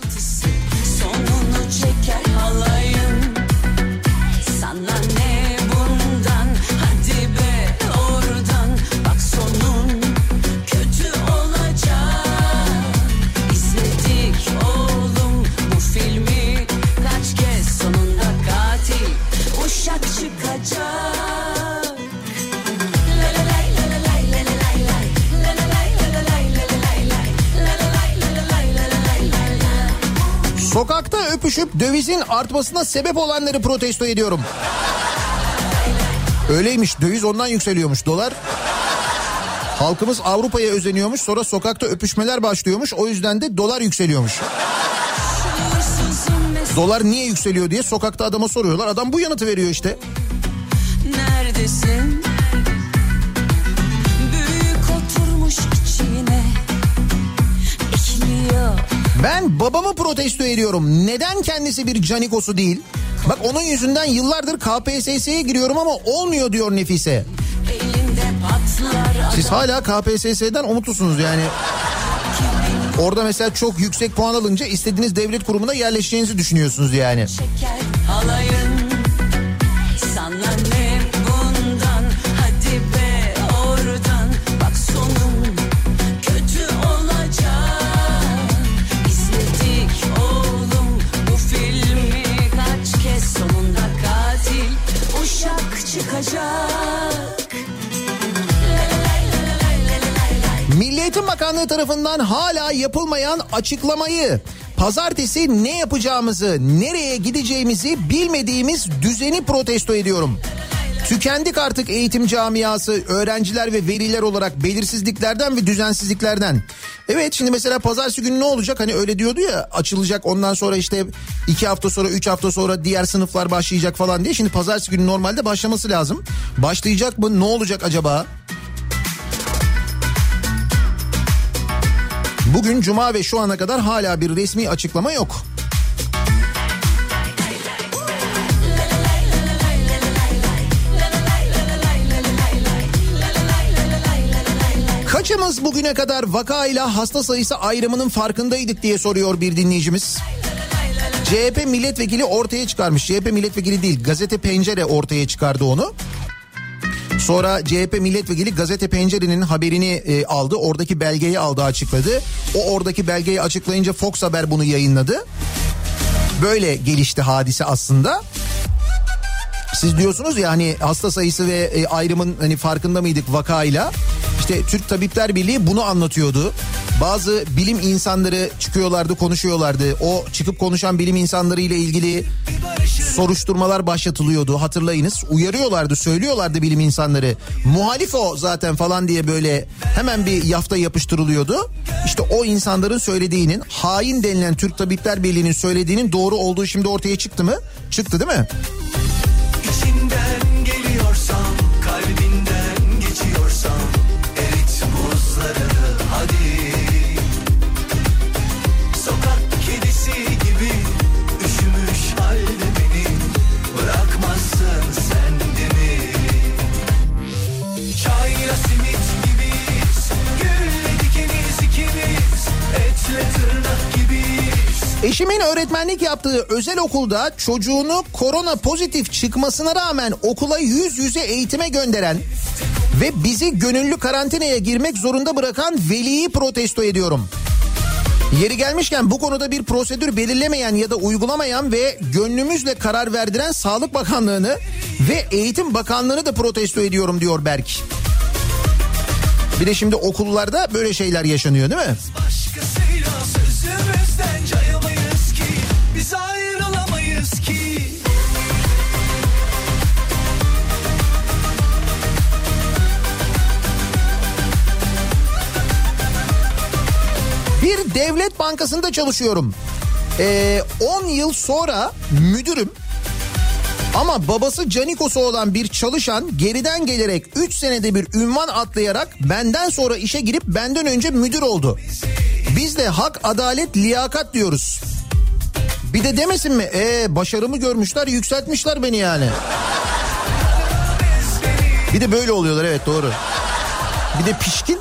Sokakta öpüşüp dövizin artmasına sebep olanları protesto ediyorum. Öyleymiş döviz ondan yükseliyormuş dolar. Halkımız Avrupa'ya özeniyormuş sonra sokakta öpüşmeler başlıyormuş o yüzden de dolar yükseliyormuş. Dolar niye yükseliyor diye sokakta adama soruyorlar adam bu yanıtı veriyor işte. Neredesin? Ben babamı protesto ediyorum. Neden kendisi bir canikosu değil? Bak onun yüzünden yıllardır KPSS'ye giriyorum ama olmuyor diyor Nefise. Siz hala KPSS'den umutlusunuz yani. Orada mesela çok yüksek puan alınca istediğiniz devlet kurumuna yerleşeceğinizi düşünüyorsunuz yani. Şeker halayın Bakanlığı tarafından hala yapılmayan açıklamayı pazartesi ne yapacağımızı, nereye gideceğimizi bilmediğimiz düzeni protesto ediyorum. Tükendik artık eğitim camiası, öğrenciler ve veliler olarak belirsizliklerden ve düzensizliklerden. Evet şimdi mesela pazartesi günü ne olacak? Hani öyle diyordu ya açılacak ondan sonra işte iki hafta sonra üç hafta sonra diğer sınıflar başlayacak falan diye. Şimdi pazartesi günü normalde başlaması lazım. Başlayacak mı? Ne olacak acaba? Bugün cuma ve şu ana kadar hala bir resmi açıklama yok. Kaçımız bugüne kadar vakayla hasta sayısı ayrımının farkındaydık diye soruyor bir dinleyicimiz. CHP milletvekili ortaya çıkarmış. CHP milletvekili değil gazete pencere ortaya çıkardı onu. Sonra CHP milletvekili gazete pencerenin haberini e, aldı. Oradaki belgeyi aldı açıkladı. O oradaki belgeyi açıklayınca Fox Haber bunu yayınladı. Böyle gelişti hadise aslında. Siz diyorsunuz ya hani hasta sayısı ve e, ayrımın hani farkında mıydık vakayla? İşte Türk Tabipler Birliği bunu anlatıyordu. Bazı bilim insanları çıkıyorlardı, konuşuyorlardı. O çıkıp konuşan bilim insanları ile ilgili soruşturmalar başlatılıyordu hatırlayınız. Uyarıyorlardı, söylüyorlardı bilim insanları. Muhalif o zaten falan diye böyle hemen bir yafta yapıştırılıyordu. İşte o insanların söylediğinin hain denilen Türk Tabipler Birliği'nin söylediğinin doğru olduğu şimdi ortaya çıktı mı? Çıktı değil mi? Eşimin öğretmenlik yaptığı özel okulda çocuğunu korona pozitif çıkmasına rağmen okula yüz yüze eğitime gönderen ve bizi gönüllü karantinaya girmek zorunda bırakan veliyi protesto ediyorum. Yeri gelmişken bu konuda bir prosedür belirlemeyen ya da uygulamayan ve gönlümüzle karar verdiren Sağlık Bakanlığı'nı ve Eğitim Bakanlığı'nı da protesto ediyorum diyor Berk. Bir de şimdi okullarda böyle şeyler yaşanıyor değil mi? Başkasıyla sözümüzden devlet bankasında çalışıyorum. Ee, 10 yıl sonra müdürüm ama babası Canikos'u olan bir çalışan geriden gelerek 3 senede bir ünvan atlayarak benden sonra işe girip benden önce müdür oldu. Biz de hak, adalet, liyakat diyoruz. Bir de demesin mi? Ee, başarımı görmüşler, yükseltmişler beni yani. Bir de böyle oluyorlar evet doğru. Bir de pişkin.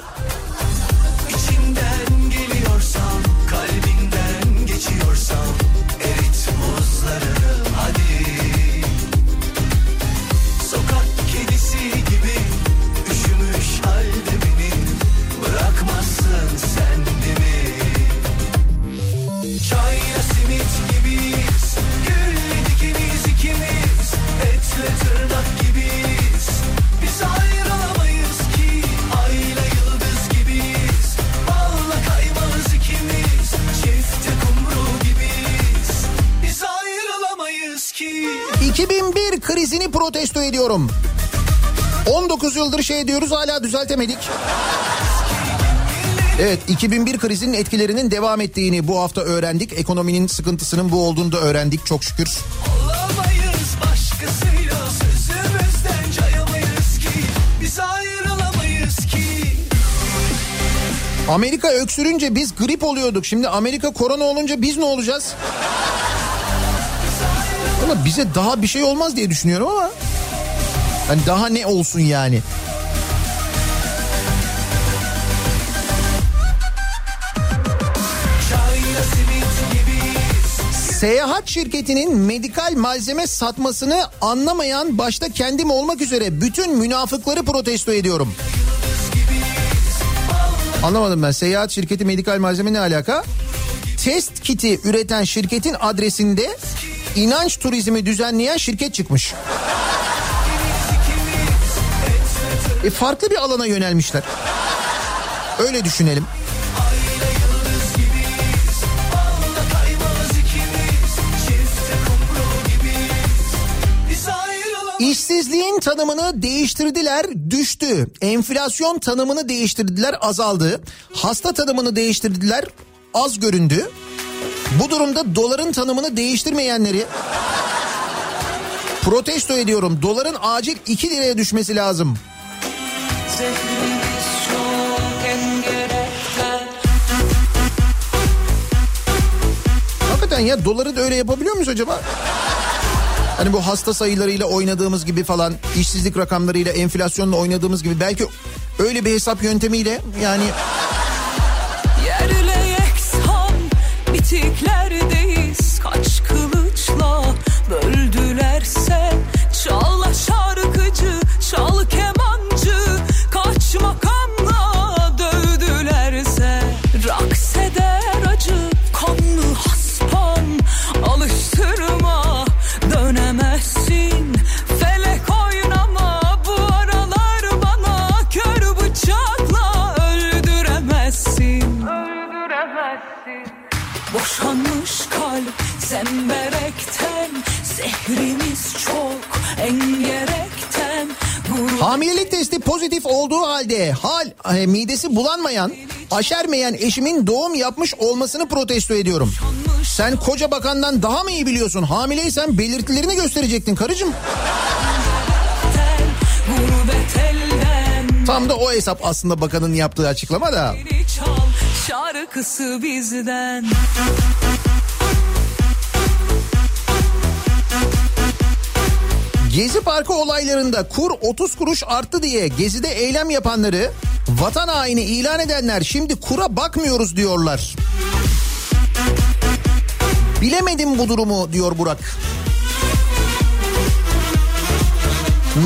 2001 krizini protesto ediyorum. 19 yıldır şey diyoruz hala düzeltemedik. Evet 2001 krizinin etkilerinin devam ettiğini bu hafta öğrendik. Ekonominin sıkıntısının bu olduğunu da öğrendik çok şükür. Olamayız başkasıyla sözümüzden cayamayız ki. Biz ayrılamayız ki. Amerika öksürünce biz grip oluyorduk. Şimdi Amerika korona olunca biz ne olacağız? Ama bize daha bir şey olmaz diye düşünüyorum ama. Hani daha ne olsun yani? Seyahat şirketinin medikal malzeme satmasını anlamayan başta kendim olmak üzere bütün münafıkları protesto ediyorum. Anlamadım ben. Seyahat şirketi medikal malzeme ne alaka? Test kiti üreten şirketin adresinde inanç turizmi düzenleyen şirket çıkmış. E farklı bir alana yönelmişler. Öyle düşünelim. İşsizliğin tanımını değiştirdiler, düştü. Enflasyon tanımını değiştirdiler, azaldı. Hasta tanımını değiştirdiler, az göründü. Bu durumda doların tanımını değiştirmeyenleri protesto ediyorum. Doların acil 2 liraya düşmesi lazım. Hakikaten ya doları da öyle yapabiliyor muyuz acaba? Hani bu hasta sayılarıyla oynadığımız gibi falan işsizlik rakamlarıyla enflasyonla oynadığımız gibi belki öyle bir hesap yöntemiyle yani Taktikler Hamilelik testi pozitif olduğu halde hal e, midesi bulanmayan, aşermeyen eşimin doğum yapmış olmasını protesto ediyorum. Sen koca bakandan daha mı iyi biliyorsun? Hamileysen belirtilerini gösterecektin karıcığım. Tam da o hesap aslında bakanın yaptığı açıklama da. Şarkısı bizden Gezi Parkı olaylarında kur 30 kuruş arttı diye gezide eylem yapanları vatan haini ilan edenler şimdi kura bakmıyoruz diyorlar. Bilemedim bu durumu diyor Burak.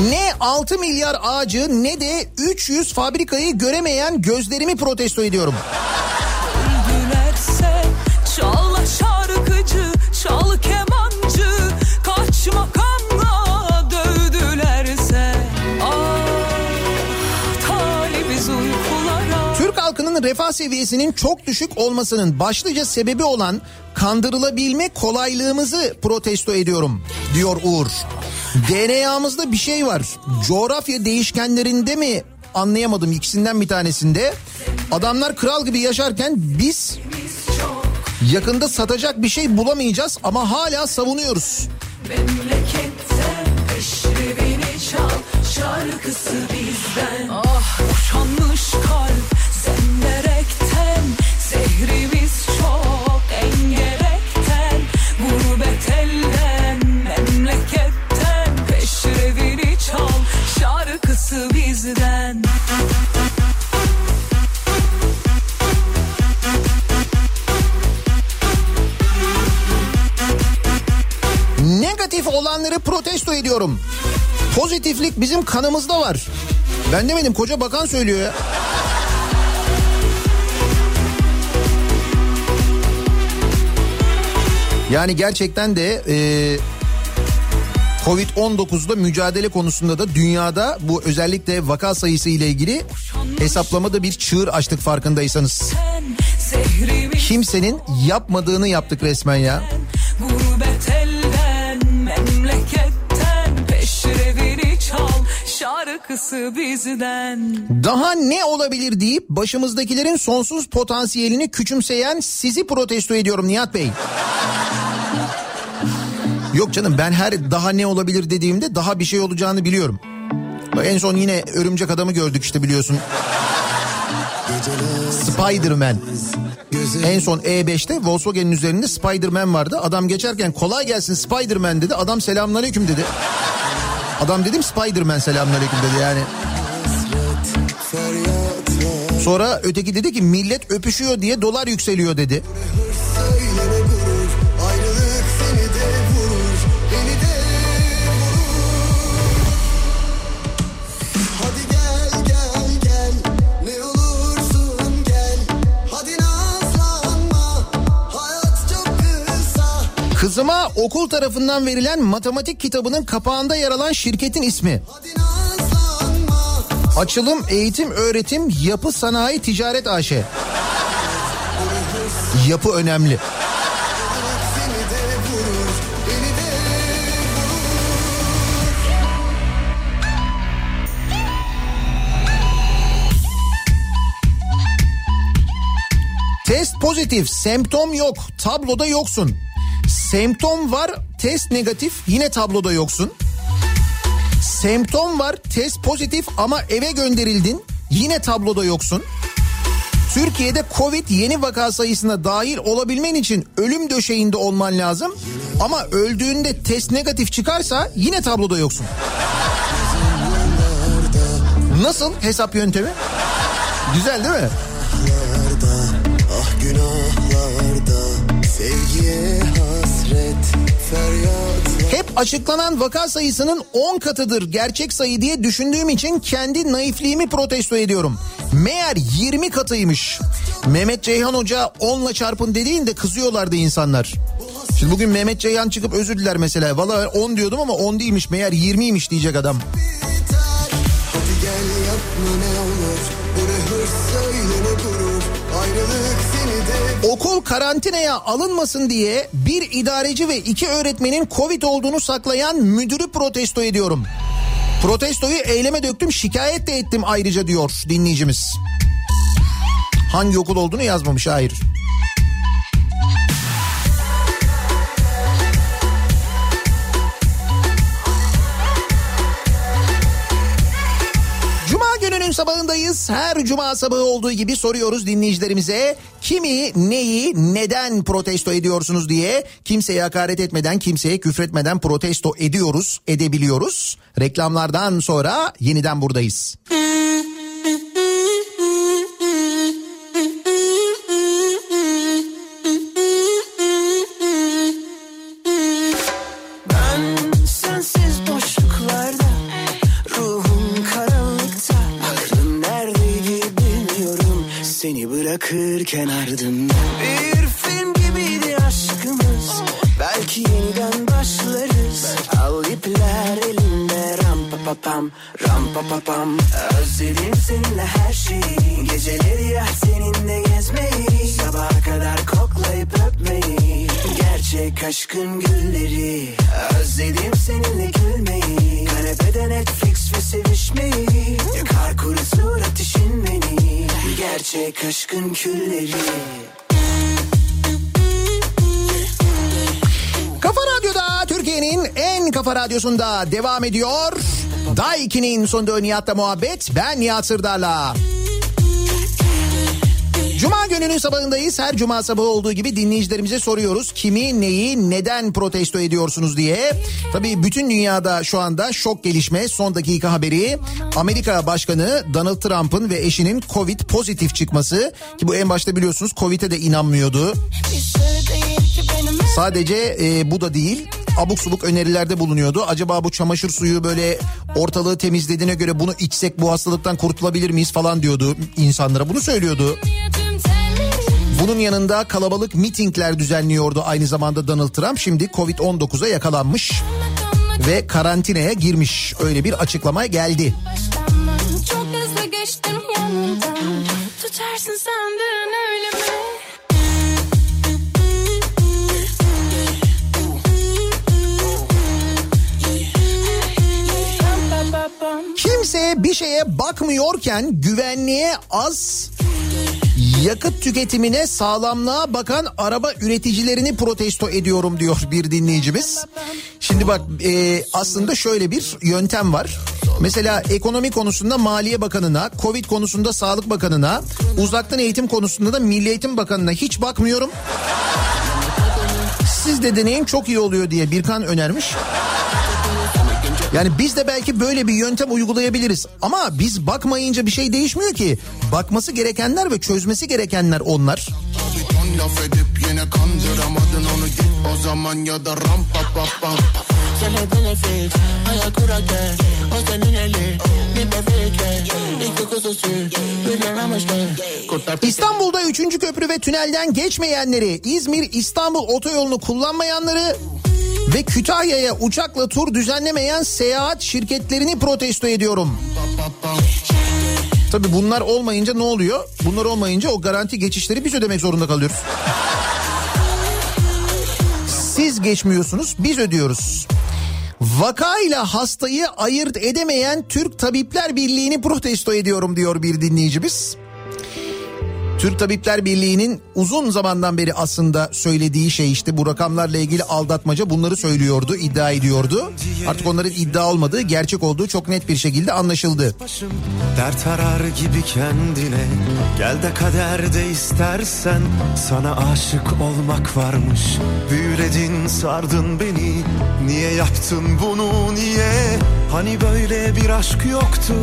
Ne 6 milyar ağacı ne de 300 fabrikayı göremeyen gözlerimi protesto ediyorum. Gülerse çal şarkıcı, çal kemancı Halkının refah seviyesinin çok düşük olmasının başlıca sebebi olan kandırılabilme kolaylığımızı protesto ediyorum diyor Uğur. DNA'mızda bir şey var. Coğrafya değişkenlerinde mi anlayamadım ikisinden bir tanesinde. Adamlar kral gibi yaşarken biz Yakında satacak bir şey bulamayacağız ama hala savunuyoruz. Memleketten çal Şarkısı bizden Ah boşanmış kalp Zehrimiz çok engerekten Gurbet elden Memleketten Peşrevini çal Şarkısı bizden Negatif olanları protesto ediyorum. Pozitiflik bizim kanımızda var. Ben demedim koca bakan söylüyor ya. Yani gerçekten de e, Covid-19'da mücadele konusunda da dünyada bu özellikle vaka sayısı ile ilgili hesaplamada bir çığır açtık farkındaysanız. Kimsenin yapmadığını yaptık resmen ya. Gurbet elden memleketten peşrevini çal şarkısı bizden. Daha ne olabilir deyip başımızdakilerin sonsuz potansiyelini küçümseyen sizi protesto ediyorum Nihat Bey. Yok canım ben her daha ne olabilir dediğimde daha bir şey olacağını biliyorum. En son yine örümcek adamı gördük işte biliyorsun. Spider-Man. En son E5'te Volkswagen'in üzerinde Spider-Man vardı. Adam geçerken kolay gelsin Spider-Man dedi. Adam selamünaleyküm dedi. Adam dedim Spider-Man selamünaleyküm dedi yani. Sonra öteki dedi ki millet öpüşüyor diye dolar yükseliyor dedi. Kızıma okul tarafından verilen matematik kitabının kapağında yer alan şirketin ismi. Açılım Eğitim Öğretim Yapı Sanayi Ticaret AŞ. Yapı önemli. Test pozitif, semptom yok, tabloda yoksun. Semptom var, test negatif, yine tabloda yoksun. Semptom var, test pozitif ama eve gönderildin, yine tabloda yoksun. Türkiye'de Covid yeni vaka sayısına dahil olabilmen için ölüm döşeğinde olman lazım. Ama öldüğünde test negatif çıkarsa yine tabloda yoksun. Nasıl hesap yöntemi? Güzel değil mi? Hep açıklanan vaka sayısının 10 katıdır gerçek sayı diye düşündüğüm için kendi naifliğimi protesto ediyorum. Meğer 20 katıymış. Mehmet Ceyhan Hoca 10'la çarpın dediğinde kızıyorlardı insanlar. Şimdi bugün Mehmet Ceyhan çıkıp özür diler mesela. Valla ben 10 diyordum ama 10 değilmiş meğer 20'ymiş diyecek adam. Hadi gel yapma ne olur Okul karantinaya alınmasın diye bir idareci ve iki öğretmenin Covid olduğunu saklayan müdürü protesto ediyorum. Protestoyu eyleme döktüm şikayet de ettim ayrıca diyor dinleyicimiz. Hangi okul olduğunu yazmamış hayır. Cuma gününün sabahındayız. Her cuma sabahı olduğu gibi soruyoruz dinleyicilerimize. Kimi, neyi, neden protesto ediyorsunuz diye. Kimseye hakaret etmeden, kimseye küfretmeden protesto ediyoruz, edebiliyoruz. Reklamlardan sonra yeniden buradayız. Bırakırken ardımda Bir film gibiydi aşkımız. Belki yeniden başlarız. Al ipler elimde Ram pa pa pam Ram pa pa pam. Özledim seninle her şeyi. Geceleri ya seninle gezmeyi. Sabaha kadar koklayıp öpmeyi. Gerçek aşkın gülleri çek külleri Kafa Radyo'da Türkiye'nin en kafa radyosunda devam ediyor. Daiki'nin sonunda Nihat'la muhabbet. Ben Nihat Sırdar'la. Cuma gününün sabahındayız. Her cuma sabahı olduğu gibi dinleyicilerimize soruyoruz. Kimi, neyi, neden protesto ediyorsunuz diye. Tabii bütün dünyada şu anda şok gelişme. Son dakika haberi. Amerika Başkanı Donald Trump'ın ve eşinin Covid pozitif çıkması. Ki bu en başta biliyorsunuz Covid'e de inanmıyordu. Sadece e, bu da değil abuk subuk önerilerde bulunuyordu. Acaba bu çamaşır suyu böyle ortalığı temizlediğine göre bunu içsek bu hastalıktan kurtulabilir miyiz falan diyordu insanlara. Bunu söylüyordu. Bunun yanında kalabalık mitingler düzenliyordu aynı zamanda Donald Trump. Şimdi Covid-19'a yakalanmış ve karantinaya girmiş. Öyle bir açıklama geldi. Çok hızlı geçtim yanından Tutarsın sandın öyle mi? Kimse bir şeye bakmıyorken güvenliğe az yakıt tüketimine sağlamlığa bakan araba üreticilerini protesto ediyorum diyor bir dinleyicimiz. Şimdi bak e, aslında şöyle bir yöntem var. Mesela ekonomi konusunda Maliye Bakanı'na, Covid konusunda Sağlık Bakanı'na, uzaktan eğitim konusunda da Milli Eğitim Bakanı'na hiç bakmıyorum. Siz de deneyin çok iyi oluyor diye Birkan önermiş. Yani biz de belki böyle bir yöntem uygulayabiliriz. Ama biz bakmayınca bir şey değişmiyor ki. Bakması gerekenler ve çözmesi gerekenler onlar. Laf edip yine kandıramadın onu git o zaman ya da rampa pa pa Söyle benefit ayak kurake o senin eli bir bebekle bir aramışlar Kurtar İstanbul'da 3. köprü ve tünelden geçmeyenleri, İzmir İstanbul otoyolunu kullanmayanları ve Kütahya'ya uçakla tur düzenlemeyen seyahat şirketlerini protesto ediyorum. Tabii bunlar olmayınca ne oluyor? Bunlar olmayınca o garanti geçişleri biz ödemek zorunda kalıyoruz. Siz geçmiyorsunuz, biz ödüyoruz. Vaka ile hastayı ayırt edemeyen Türk Tabipler Birliği'ni protesto ediyorum diyor bir dinleyicimiz. Türk Tabipler Birliği'nin uzun zamandan beri aslında söylediği şey işte bu rakamlarla ilgili aldatmaca bunları söylüyordu, iddia ediyordu. Artık onların iddia olmadığı, gerçek olduğu çok net bir şekilde anlaşıldı. Dert arar gibi kendine Gel de kaderde istersen Sana aşık olmak varmış Büyüledin sardın beni Niye yaptın bunu niye Hani böyle bir aşk yoktu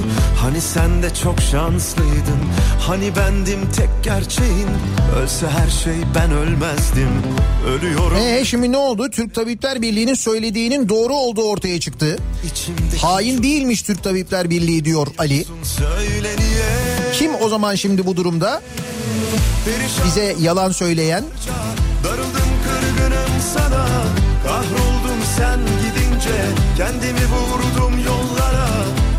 Hani sen de çok şanslıydın Hani bendim tek gerçeğin Ölse her şey ben ölmezdim Ölüyorum Ee şimdi ne oldu? Türk Tabipler Birliği'nin söylediğinin doğru olduğu ortaya çıktı. içimdeki Hain değilmiş Türk Tabipler Birliği diyor Ali. Kim o zaman şimdi bu durumda? Bize yalan söyleyen. Darıldım gidince Kendimi vurdum yollara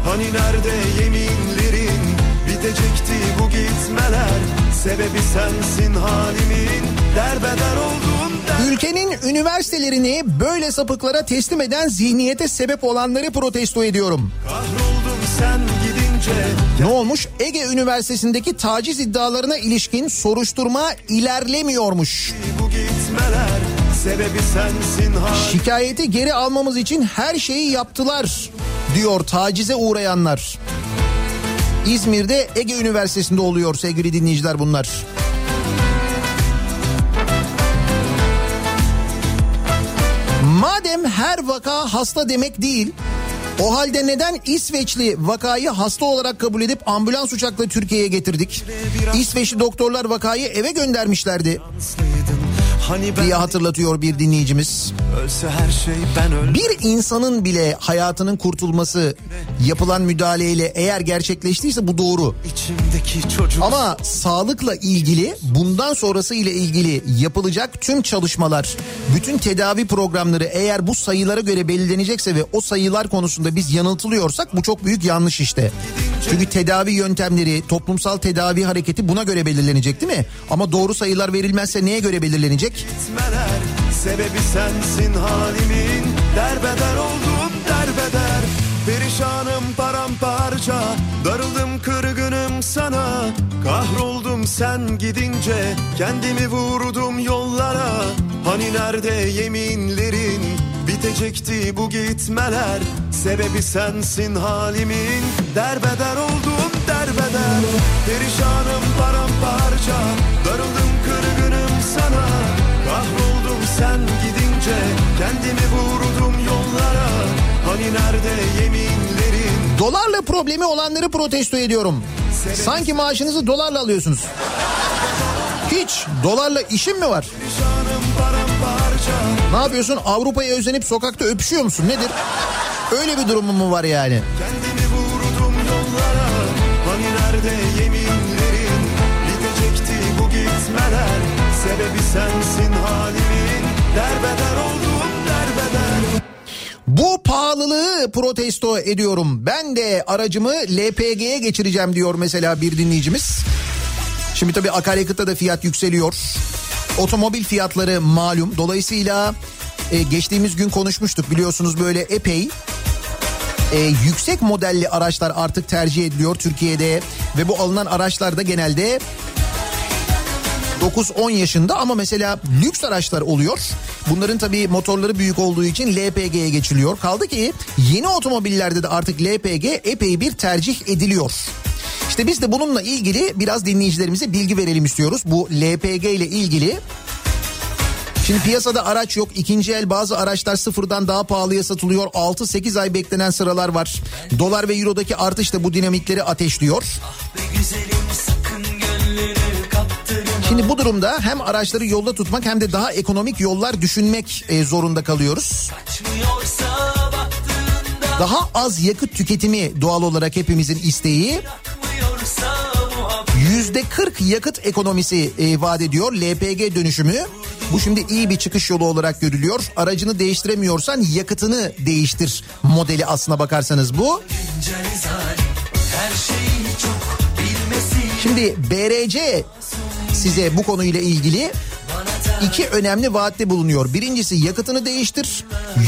Hani nerede yeminlerin Bitecekti bu gitmeler Sebebi sensin halimin Derbeder oldum der Ülkenin üniversitelerini böyle sapıklara teslim eden zihniyete sebep olanları protesto ediyorum. Kahroldum sen gidince Ne olmuş? Ege Üniversitesi'ndeki taciz iddialarına ilişkin soruşturma ilerlemiyormuş. bu gitmeler Sebebi sensin halimin Şikayeti geri almamız için her şeyi yaptılar diyor tacize uğrayanlar. İzmir'de Ege Üniversitesi'nde oluyor sevgili dinleyiciler bunlar. Madem her vaka hasta demek değil, o halde neden İsveçli vakayı hasta olarak kabul edip ambulans uçakla Türkiye'ye getirdik? İsveçli doktorlar vakayı eve göndermişlerdi Hani diye hatırlatıyor bir dinleyicimiz. ölse her şey ben öl Bir insanın bile hayatının kurtulması yapılan müdahaleyle eğer gerçekleştiyse bu doğru. içimdeki çocuk Ama sağlıkla ilgili bundan sonrası ile ilgili yapılacak tüm çalışmalar, bütün tedavi programları eğer bu sayılara göre belirlenecekse ve o sayılar konusunda biz yanıltılıyorsak bu çok büyük yanlış işte. Çünkü tedavi yöntemleri, toplumsal tedavi hareketi buna göre belirlenecek değil mi? Ama doğru sayılar verilmezse neye göre belirlenecek? Gitmeler. Sebebi sensin halimin. Derbeder oldum derbeder. Perişanım paramparça. Darıldım kırgınım sana. Kahroldum sen gidince. Kendimi vurdum yollara. Hani nerede yeminlerin? Bitecekti bu gitmeler. Sebebi sensin halimin. Derbeder oldum derbeder. Perişanım paramparça. Darıldım sen gidince Kendimi vurdum yollara Hani nerede yeminlerin Dolarla problemi olanları protesto ediyorum. Sanki maaşınızı dolarla alıyorsunuz. Hiç dolarla işin mi var? Ne yapıyorsun? Avrupa'ya özenip sokakta öpüşüyor musun? Nedir? Öyle bir durumun mu var yani? Kendimi vurdum yollara Hani nerede yeminlerin Bitecekti bu gitmeler Sebebi sensin halimin Derbeder oldum derbeder Bu pahalılığı protesto ediyorum. Ben de aracımı LPG'ye geçireceğim diyor mesela bir dinleyicimiz. Şimdi tabii akaryakıtta da fiyat yükseliyor. Otomobil fiyatları malum. Dolayısıyla e, geçtiğimiz gün konuşmuştuk biliyorsunuz böyle epey e, yüksek modelli araçlar artık tercih ediliyor Türkiye'de ve bu alınan araçlar da genelde 9-10 yaşında ama mesela lüks araçlar oluyor. Bunların tabii motorları büyük olduğu için LPG'ye geçiliyor. Kaldı ki yeni otomobillerde de artık LPG epey bir tercih ediliyor. İşte biz de bununla ilgili biraz dinleyicilerimize bilgi verelim istiyoruz. Bu LPG ile ilgili Şimdi piyasada araç yok. İkinci el bazı araçlar sıfırdan daha pahalıya satılıyor. 6-8 ay beklenen sıralar var. Dolar ve eurodaki artış da bu dinamikleri ateşliyor. Be Şimdi bu durumda hem araçları yolda tutmak hem de daha ekonomik yollar düşünmek e, zorunda kalıyoruz. Daha az yakıt tüketimi doğal olarak hepimizin isteği. Yüzde 40 yakıt ekonomisi e, vaat ediyor LPG dönüşümü. Bu şimdi iyi bir çıkış yolu olarak görülüyor. Aracını değiştiremiyorsan yakıtını değiştir modeli aslına bakarsanız bu. Her şeyi çok Şimdi BRC size bu konuyla ilgili iki önemli vaatte bulunuyor. Birincisi yakıtını değiştir.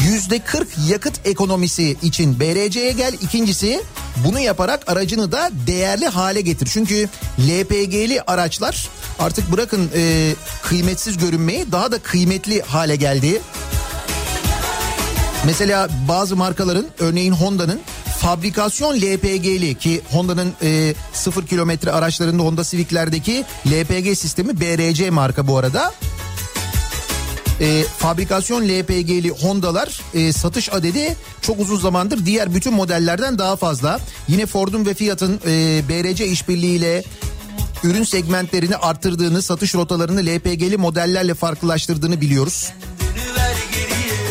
Yüzde 40 yakıt ekonomisi için BRC'ye gel. İkincisi bunu yaparak aracını da değerli hale getir. Çünkü LPG'li araçlar artık bırakın e, kıymetsiz görünmeyi daha da kıymetli hale geldi. Mesela bazı markaların örneğin Honda'nın fabrikasyon LPG'li ki Honda'nın e, 0 kilometre araçlarında Honda Civic'lerdeki LPG sistemi BRC marka bu arada. E, fabrikasyon LPG'li Honda'lar e, satış adedi çok uzun zamandır diğer bütün modellerden daha fazla. Yine Ford'un ve Fiat'ın e, BRC işbirliğiyle ürün segmentlerini arttırdığını, satış rotalarını LPG'li modellerle farklılaştırdığını biliyoruz.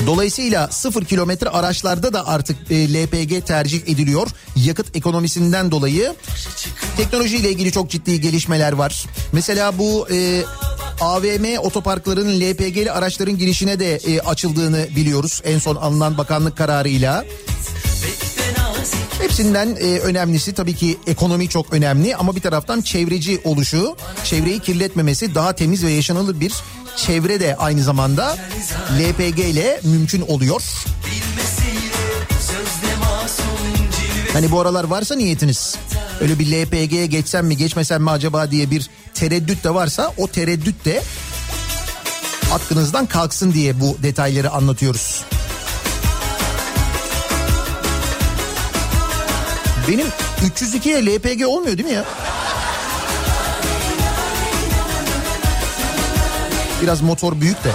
Dolayısıyla sıfır kilometre araçlarda da artık e, LPG tercih ediliyor. Yakıt ekonomisinden dolayı teknolojiyle ilgili çok ciddi gelişmeler var. Mesela bu e, AVM otoparklarının LPG'li araçların girişine de e, açıldığını biliyoruz. En son alınan bakanlık kararıyla. Hepsinden e, önemlisi tabii ki ekonomi çok önemli ama bir taraftan çevreci oluşu, çevreyi kirletmemesi, daha temiz ve yaşanılır bir çevre de aynı zamanda LPG ile mümkün oluyor. Hani bu aralar varsa niyetiniz öyle bir LPG'ye geçsem mi geçmesem mi acaba diye bir tereddüt de varsa o tereddüt de aklınızdan kalksın diye bu detayları anlatıyoruz. Benim 302'ye LPG olmuyor değil mi ya? Biraz motor büyük de.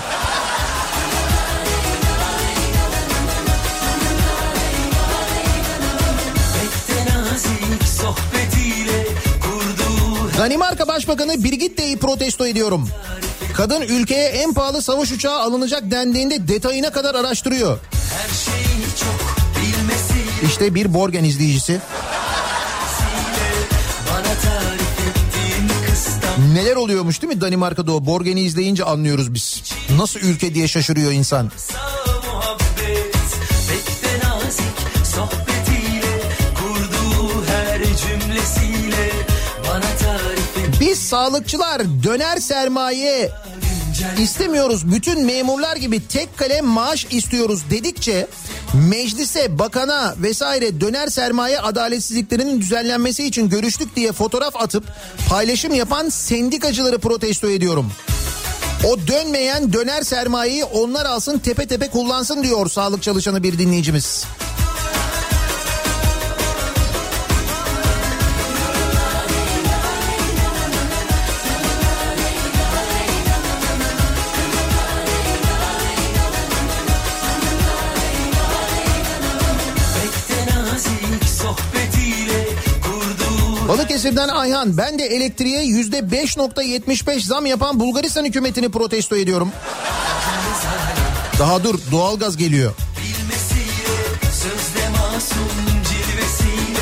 Danimarka Başbakanı Birgitte'yi protesto ediyorum. Kadın ülkeye en pahalı savaş uçağı alınacak dendiğinde detayına kadar araştırıyor. her bilmesi İşte bir Borgen izleyicisi. Neler oluyormuş değil mi Danimarka'da o Borgen'i izleyince anlıyoruz biz. Nasıl ülke diye şaşırıyor insan. Biz sağlıkçılar döner sermaye istemiyoruz. Bütün memurlar gibi tek kalem maaş istiyoruz dedikçe meclise, bakana vesaire döner sermaye adaletsizliklerinin düzenlenmesi için görüştük diye fotoğraf atıp paylaşım yapan sendikacıları protesto ediyorum. O dönmeyen döner sermayeyi onlar alsın tepe tepe kullansın diyor sağlık çalışanı bir dinleyicimiz. Balıkesir'den Ayhan ben de elektriğe yüzde 5.75 zam yapan Bulgaristan hükümetini protesto ediyorum. Daha dur doğalgaz geliyor.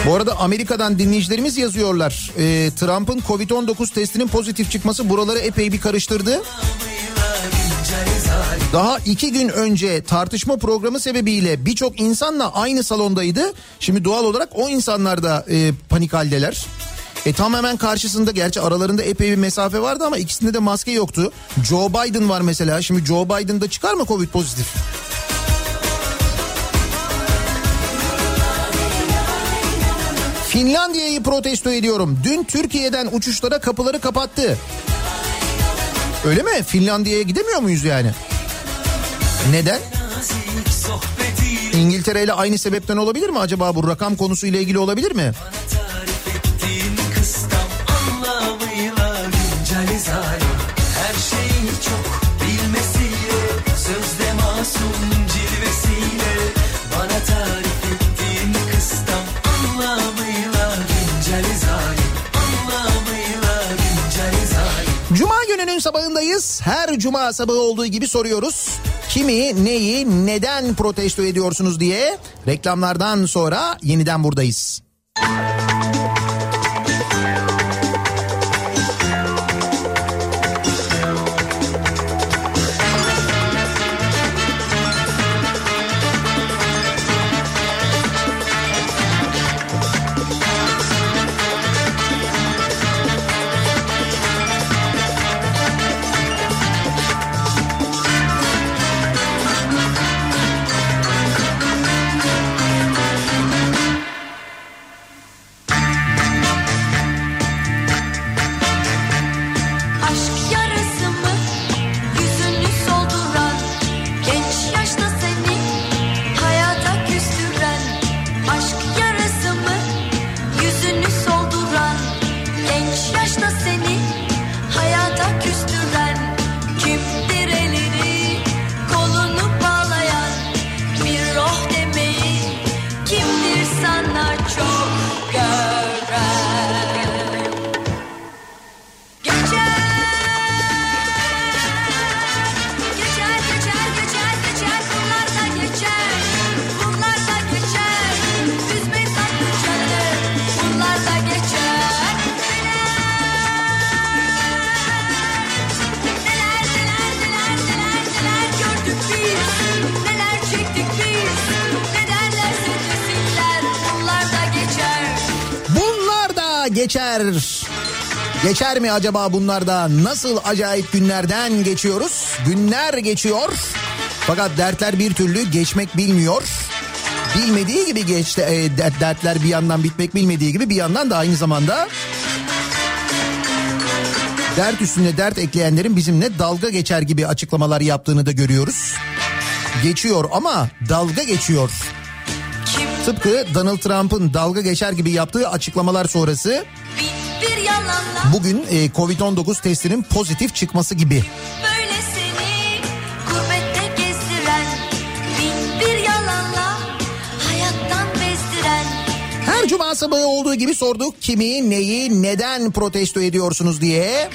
Bu arada Amerika'dan dinleyicilerimiz yazıyorlar. Ee, Trump'ın Covid-19 testinin pozitif çıkması buraları epey bir karıştırdı. Daha iki gün önce tartışma programı sebebiyle birçok insanla aynı salondaydı. Şimdi doğal olarak o insanlar da e, panik haldeler. E tam hemen karşısında gerçi aralarında epey bir mesafe vardı ama ikisinde de maske yoktu. Joe Biden var mesela. Şimdi Joe Biden'da çıkar mı Covid pozitif? Finlandiya'yı protesto ediyorum. Dün Türkiye'den uçuşlara kapıları kapattı. Öyle mi? Finlandiya'ya gidemiyor muyuz yani? Neden? İngiltere ile aynı sebepten olabilir mi acaba bu rakam konusu ile ilgili olabilir mi? Cuma gününün sabahındayız. Her cuma sabahı olduğu gibi soruyoruz. Kimi, neyi, neden protesto ediyorsunuz diye reklamlardan sonra yeniden buradayız. Geçer mi acaba bunlar da? Nasıl acayip günlerden geçiyoruz? Günler geçiyor. Fakat dertler bir türlü geçmek bilmiyor. Bilmediği gibi geçti e, dert- dertler bir yandan bitmek bilmediği gibi bir yandan da aynı zamanda dert üstüne dert ekleyenlerin bizimle dalga geçer gibi açıklamalar yaptığını da görüyoruz. Geçiyor ama dalga geçiyor. Tıpkı Donald Trump'ın dalga geçer gibi yaptığı açıklamalar sonrası bugün e, Covid-19 testinin pozitif çıkması gibi. Böyle seni gurbette gezdiren Bin bir yalanla hayattan bezdiren Her cuma sabahı olduğu gibi sorduk kimi, neyi, neden protesto ediyorsunuz diye.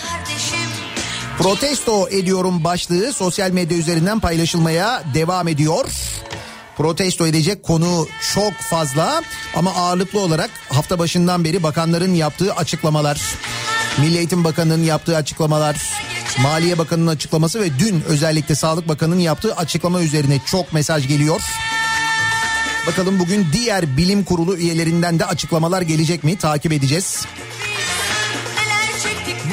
Protesto ediyorum başlığı sosyal medya üzerinden paylaşılmaya devam ediyor. Protesto edecek konu çok fazla ama ağırlıklı olarak hafta başından beri bakanların yaptığı açıklamalar, Milli Eğitim Bakanı'nın yaptığı açıklamalar, Maliye Bakanı'nın açıklaması ve dün özellikle Sağlık Bakanı'nın yaptığı açıklama üzerine çok mesaj geliyor. Bakalım bugün diğer bilim kurulu üyelerinden de açıklamalar gelecek mi takip edeceğiz.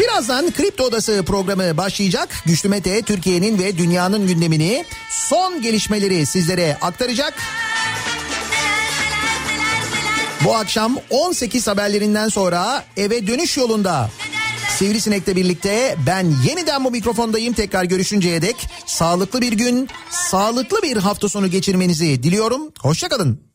Birazdan Kripto Odası programı başlayacak. Güçlü Mete Türkiye'nin ve dünyanın gündemini son gelişmeleri sizlere aktaracak. Bu akşam 18 haberlerinden sonra eve dönüş yolunda Sivrisinek'le birlikte ben yeniden bu mikrofondayım. Tekrar görüşünceye dek sağlıklı bir gün, sağlıklı bir hafta sonu geçirmenizi diliyorum. Hoşçakalın.